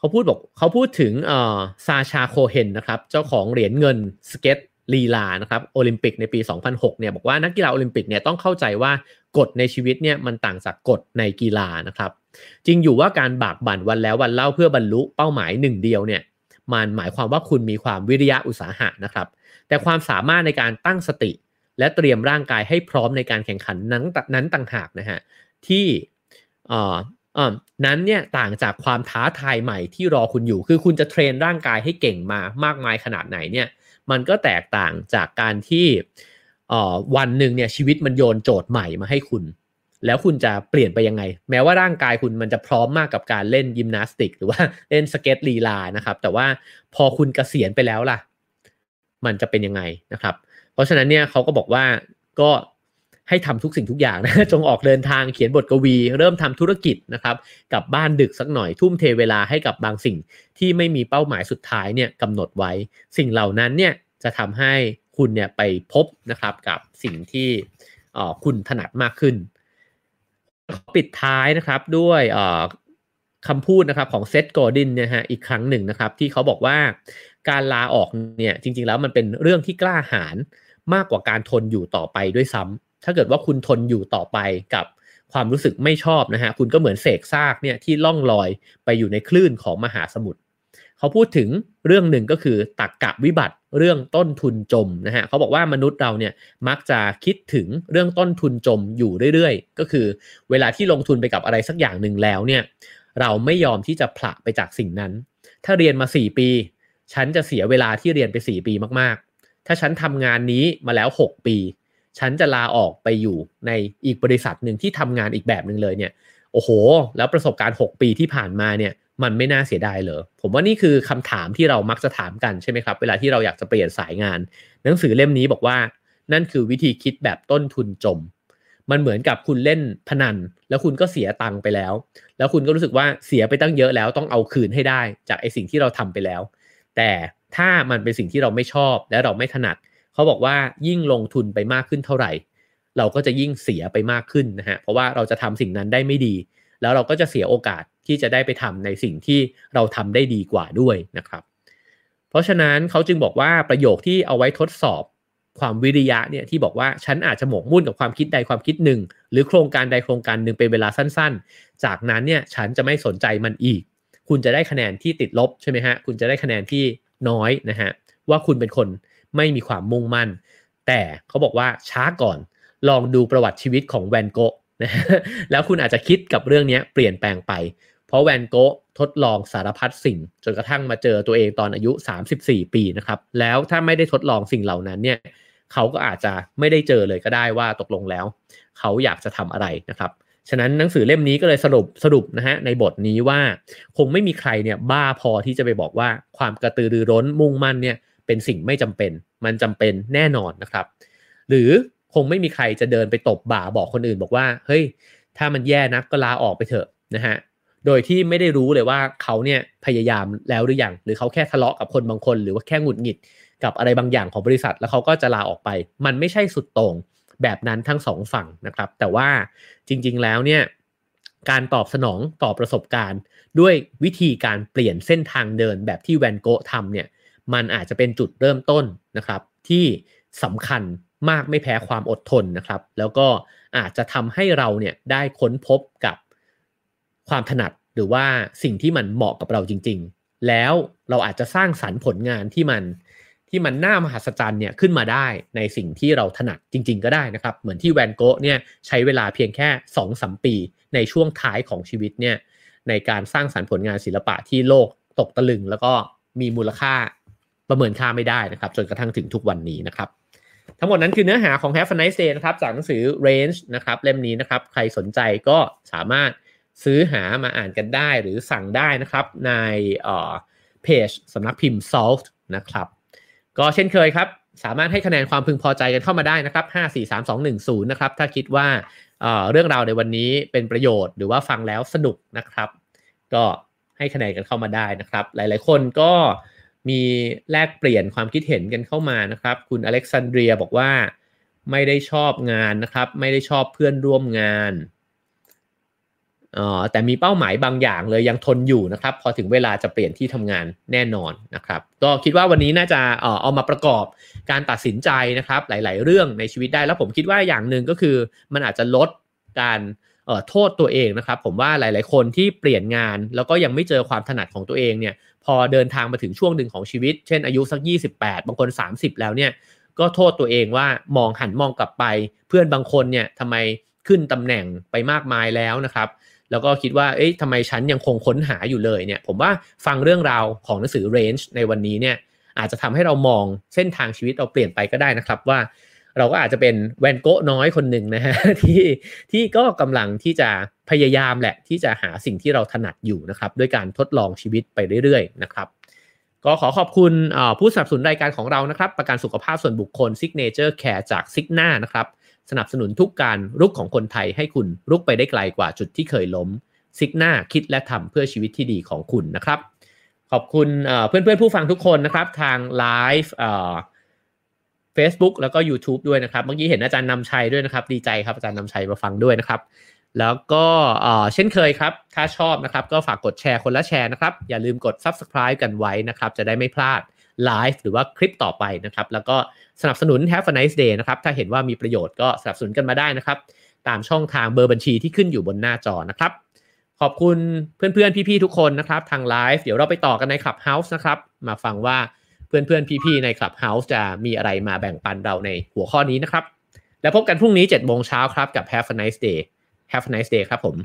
เขาพูดบอกเขาพูดถึงอ่อซาชาโคเฮนนะครับ เจ้าของเหรียญเงินสเก็ตลีลานะครับโอลิมปิกในปี 2006เนี่ยบอกว่านักกีฬาโอลิมปิกเนี่ยต้องเข้าใจว่ากฎในชีวิตเนี่ยมันต่างจากกฎในกีฬานะครับ จริงอยู่ว่าการบากบั่นวันแล้ววันเล่าเพื่อบรรลุเป้าหมายหนึ่งเดียวเนี่ยมันหมายความว่าคุณมีความวิริยะอุตสาหะนะครับ แต่ความสามารถในการตั้งสติ และเตรียมร่างกายให้พร้อมในการแข่งขันนั้นนั้นต่างหากนะฮะที่อ่า นั้นเนี่ยต่างจากความท้าทายใหม่ที่รอคุณอยู่ คือคุณจะเทรนร่างกายให้เก่งมามากมายขนาดไหนเนี่ยมันก็แตกต่างจากการที่วันหนึ่งเนี่ยชีวิตมันโยนโจทย์ใหม่มาให้คุณ แล้วคุณจะเปลี่ยนไปยังไง แม้ว่าร่างกายคุณมันจะพร้อมมากกับการเล่นยิมนาสติก หรือว่าเล่นสเก็ตลีลานะครับ แต่ว่าพอคุณเกษียณไปแล้วล่ะ มันจะเป็นยังไงนะครับ เพราะฉะนั้นเนี่ยเขาก็บอกว่าก็ ให้ทำทุกสิ่งทุกอย่างนะจงออกเดินทางเขียนบทกวี เริ่มทำธุรกิจนะครับกับบ้านดึกสักหน่อยทุ่มเทเวลาให้กับบางสิ่งที่ไม่มีเป้าหมายสุดท้ายเนี่ยกำหนดไว้ สิ่งเหล่านั้นเนี่ยจะทำให้คุณเนี่ยไปพบนะครับกับสิ่งที่คุณถนัดมากขึ้น ปิดท้ายนะครับด้วยคำพูดนะครับของเซตโกลดินเนี่ยฮะอีกครั้งหนึ่งนะครับ ที่เขาบอกว่าการลาออกเนี่ยจริง ๆ แล้วมันเป็นเรื่องที่กล้าหาญมากกว่าการทนอยู่ต่อไปด้วยซ้ำ ถ้าเกิดว่าคุณทนอยู่ต่อไปกับความรู้สึกไม่ชอบนะฮะคุณก็เหมือนเสกซากเนี่ยที่ล่องลอยไปอยู่ในคลื่นของมหาสมุทรเขาพูดถึงเรื่องหนึ่งก็คือตักกะวิบัติเรื่องต้นทุนจมนะฮะเขาบอกว่ามนุษย์เราเนี่ยมักจะคิดถึงเรื่องต้นทุนจมอยู่เรื่อยๆ ก็คือเวลาที่ลงทุนไปกับอะไรสักอย่างหนึ่งแล้วเนี่ยเราไม่ยอมที่จะผละไปจากสิ่งนั้น ถ้าเรียนมา 4 ปี ฉันจะเสียเวลาที่เรียนไป 4 ปีมากๆ ถ้าฉันทำงานนี้มาแล้ว 6 ปี ฉันจะลาออกไปอยู่ในอีกบริษัทหนึ่งที่ทำงานอีกแบบหนึ่งเลยเนี่ย โอ้โห แล้วประสบการณ์ 6 ปีที่ผ่านมาเนี่ยมันไม่น่าเสียดายเลยผมว่านี่คือคำถามที่เรามักจะถามกันใช่ไหมครับ เวลาที่เราอยากจะเปลี่ยนสายงาน หนังสือเล่มนี้บอกว่านั่นคือวิธีคิดแบบต้นทุนจม มันเหมือนกับคุณเล่นพนัน แล้วคุณก็เสียตังค์ไปแล้ว แล้วคุณก็รู้สึกว่าเสียไปตั้งเยอะแล้วต้องเอาคืนให้ได้จากไอสิ่งที่เราทำไปแล้ว แต่ถ้ามันเป็นสิ่งที่เราไม่ชอบและเราไม่ถนัด เขาบอกว่ายิ่งลงทุนไปมากขึ้นเท่าไหร่ เราก็จะยิ่งเสียไปมากขึ้นนะฮะเพราะว่าเราจะทำสิ่งนั้นได้ไม่ดี แล้วเราก็จะเสียโอกาสที่จะได้ไปทำในสิ่งที่เราทำได้ดีกว่าด้วยนะครับ เพราะฉะนั้นเขาจึงบอกว่าประโยคที่เอาไว้ทดสอบความวิริยะเนี่ยที่บอกว่าฉันอาจจะหมกมุ่นกับความคิดใดความคิดหนึ่ง หรือโครงการใดโครงการหนึ่งเป็นเวลาสั้นๆ จากนั้นเนี่ยฉันจะไม่สนใจมันอีก คุณจะได้คะแนนที่ติดลบใช่ไหมฮะคุณจะได้คะแนนที่น้อยนะฮะว่าคุณเป็นคน ไม่มีความมุ่งมั่น แต่เขาบอกว่าช้าก่อน ลองดูประวัติชีวิตของแวนโกะนะแล้วคุณอาจจะคิดกับเรื่องนี้เปลี่ยนแปลงไป เพราะแวนโกะทดลองสารพัดสิ่ง จนกระทั่งมาเจอตัวเองตอนอายุ 34 ปีนะครับ แล้วถ้าไม่ได้ทดลองสิ่งเหล่านั้นเนี่ยเขาก็อาจจะไม่ได้เจอเลยก็ได้ว่าตกลงแล้ว เขาอยากจะทำอะไรนะครับฉะนั้นหนังสือเล่มนี้ก็เลยสรุปสรุปนะฮะในบทนี้ว่าคงไม่มีใครเนี่ยบ้าพอที่จะไปบอกว่าความกระตือรือร้นมุ่งมั่นเนี่ย เป็นสิ่งไม่จำเป็น มันจำเป็นแน่นอนนะครับ หรือคงไม่มีใครจะเดินไปตบบ่าบอกคนอื่นบอกว่า เฮ้ย ถ้ามันแย่นักก็ลาออกไปเถอะนะฮะโดยที่ไม่ได้รู้เลยว่าเขาเนี่ยพยายามแล้วหรือยังหรือเขาแค่ทะเลาะกับคนบางคน หรือว่าแค่หงุดหงิดกับอะไรบางอย่างของบริษัท แล้วเขาก็จะลาออกไป มันไม่ใช่สุดต่งแบบนั้นทั้งสองฝั่งนะครับ แต่ว่าจริงๆแล้วเนี่ยการตอบสนองต่อประสบการณ์ ด้วยวิธีการเปลี่ยนเส้นทางเดินแบบที่แวนโกะทำเนี่ย มันอาจจะเป็นจุดเริ่มต้นนะครับที่สำคัญมากไม่แพ้ความอดทนนะครับ แล้วก็อาจจะทำให้เราเนี่ยได้ค้นพบกับความถนัดหรือว่าสิ่งที่มันเหมาะกับเราจริง ๆ แล้วเราอาจจะสร้างสรรค์ผลงานที่มันที่มันน่ามหัศจรรย์เนี่ยขึ้นมาได้ในสิ่งที่เราถนัดจริง ๆ ก็ได้นะครับ เหมือนที่แวนโกะเนี่ยใช้เวลาเพียงแค่2อสมปีในช่วงท้ายของชีวิตเนี่ยในการสร้างสรรค์ผลงานศิลปะที่โลกตกตะลึง แล้วก็มีมูลค่า ประเมินค่าไม่ได้นะครับ จนกระทั่งถึงทุกวันนี้นะครับ ทั้งหมดนั้นคือเนื้อหาของ Have a nice day นะครับจากหนังสือ Range นะครับเล่มนี้นะครับใครสนใจก็สามารถซื้อหามาอ่านกันได้หรือสั่งได้นะครับในเพจสำนักพิมพ์ Salt นะครับ ก็เช่นเคยครับ สามารถให้คะแนนความพึงพอใจกันเข้ามาได้นะครับ 5 4 3 2 1 0 นะครับ ถ้าคิดว่าเรื่องราวในวันนี้เป็นประโยชน์หรือว่าฟังแล้วสนุกนะครับ ก็ให้คะแนนกันเข้ามาได้นะครับ หลาย ๆ คนก็ มีแลกเปลี่ยนความคิดเห็นกันเข้ามานะครับ คุณอเล็กซานเดรียบอกว่าไม่ได้ชอบงานนะครับ ไม่ได้ชอบเพื่อนร่วมงานออแต่มีเป้าหมายบางอย่างเลยยังทนอยู่นะครับ พอถึงเวลาจะเปลี่ยนที่ทำงานแน่นอนนะครับ ก็คิดว่าวันนี้น่าจะเออเอามาประกอบการตัดสินใจนะครับ หลาย ๆ เรื่องในชีวิตได้แล้วผมคิดว่าอย่างหนึ่งก็คือ มันอาจจะลดการโทษตัวเองนะครับ ผมว่าหลาย ๆ คนที่เปลี่ยนงาน แล้วก็ยังไม่เจอความถนัดของตัวเองเนี่ย พอเดินทางมาถึงช่วงหนึ่งของชีวิต เช่นอายุสัก 28 บางคน 30 แล้วเนี่ยก็โทษตัวเองว่ามองหันมองกลับไป เพื่อนบางคนเนี่ยทำไมขึ้นตำแหน่งไปมากมายแล้วนะครับ แล้วก็คิดว่าเอ๊ะทำไมฉันยังคงค้นหาอยู่เลยเนี่ยผมว่าฟังเรื่องราวของหนังสือ Range ในวันนี้เนี่ยอาจจะทำให้เรามองเส้นทางชีวิตเราเปลี่ยนไปก็ได้นะครับว่า เราก็อาจจะเป็นแวนโก้น้อยคนหนึ่งนะฮะที่ที่ก็กำลังที่จะพยายามแหละที่จะหาสิ่งที่เราถนัดอยู่นะครับด้วยการทดลองชีวิตไปเรื่อยๆนะครับก็ขอขอบคุณผู้สนับสนุนรายการของเรานะครับ ประกันสุขภาพส่วนบุคคล Signature Care จาก Signa นะครับสนับสนุนทุกการรุกของคนไทยให้คุณรุกไปได้ไกลกว่าจุดที่เคยล้มซิกหน้าคิดและทำเพื่อชีวิตที่ดีของคุณนะครับ ขอบคุณเพื่อนเพื่อนผู้ฟังทุกคนนะครับ ทางไลฟ์ เฟซบุ๊กแล้วก็ YouTube ด้วยนะครับ เมื่อกี้เห็นอาจารย์นำชัยด้วยนะครับ ดีใจครับอาจารย์นำชัยมาฟังด้วยนะครับ แล้วก็เช่นเคยครับ ถ้าชอบนะครับ ก็ฝากกดแชร์คนละแชร์นะครับ อย่าลืมกด Subscribe กันไว้นะครับ จะได้ไม่พลาดไลฟ์หรือว่าคลิปต่อไปนะครับ แล้วก็สนับสนุน Have a nice day นะครับ ถ้าเห็นว่ามีประโยชน์ก็สนับสนุนกันมาได้นะครับ ตามช่องทางเบอร์บัญชีที่ขึ้นอยู่บนหน้าจอนะครับ ขอบคุณเพื่อนๆพี่ๆทุกคนนะครับ ทางไลฟ์เดี๋ยวเราไปต่อกันใน Clubhouse นะครับ มาฟังว่า เพื่อนๆพี่ๆใน Clubhouse จะมีอะไรมาแบ่งปันเราในหัวข้อนี้นะครับ แล้วพบกันพรุ่งนี้7โมงเช้าครับกับ Have a nice day Have a nice day ครับผม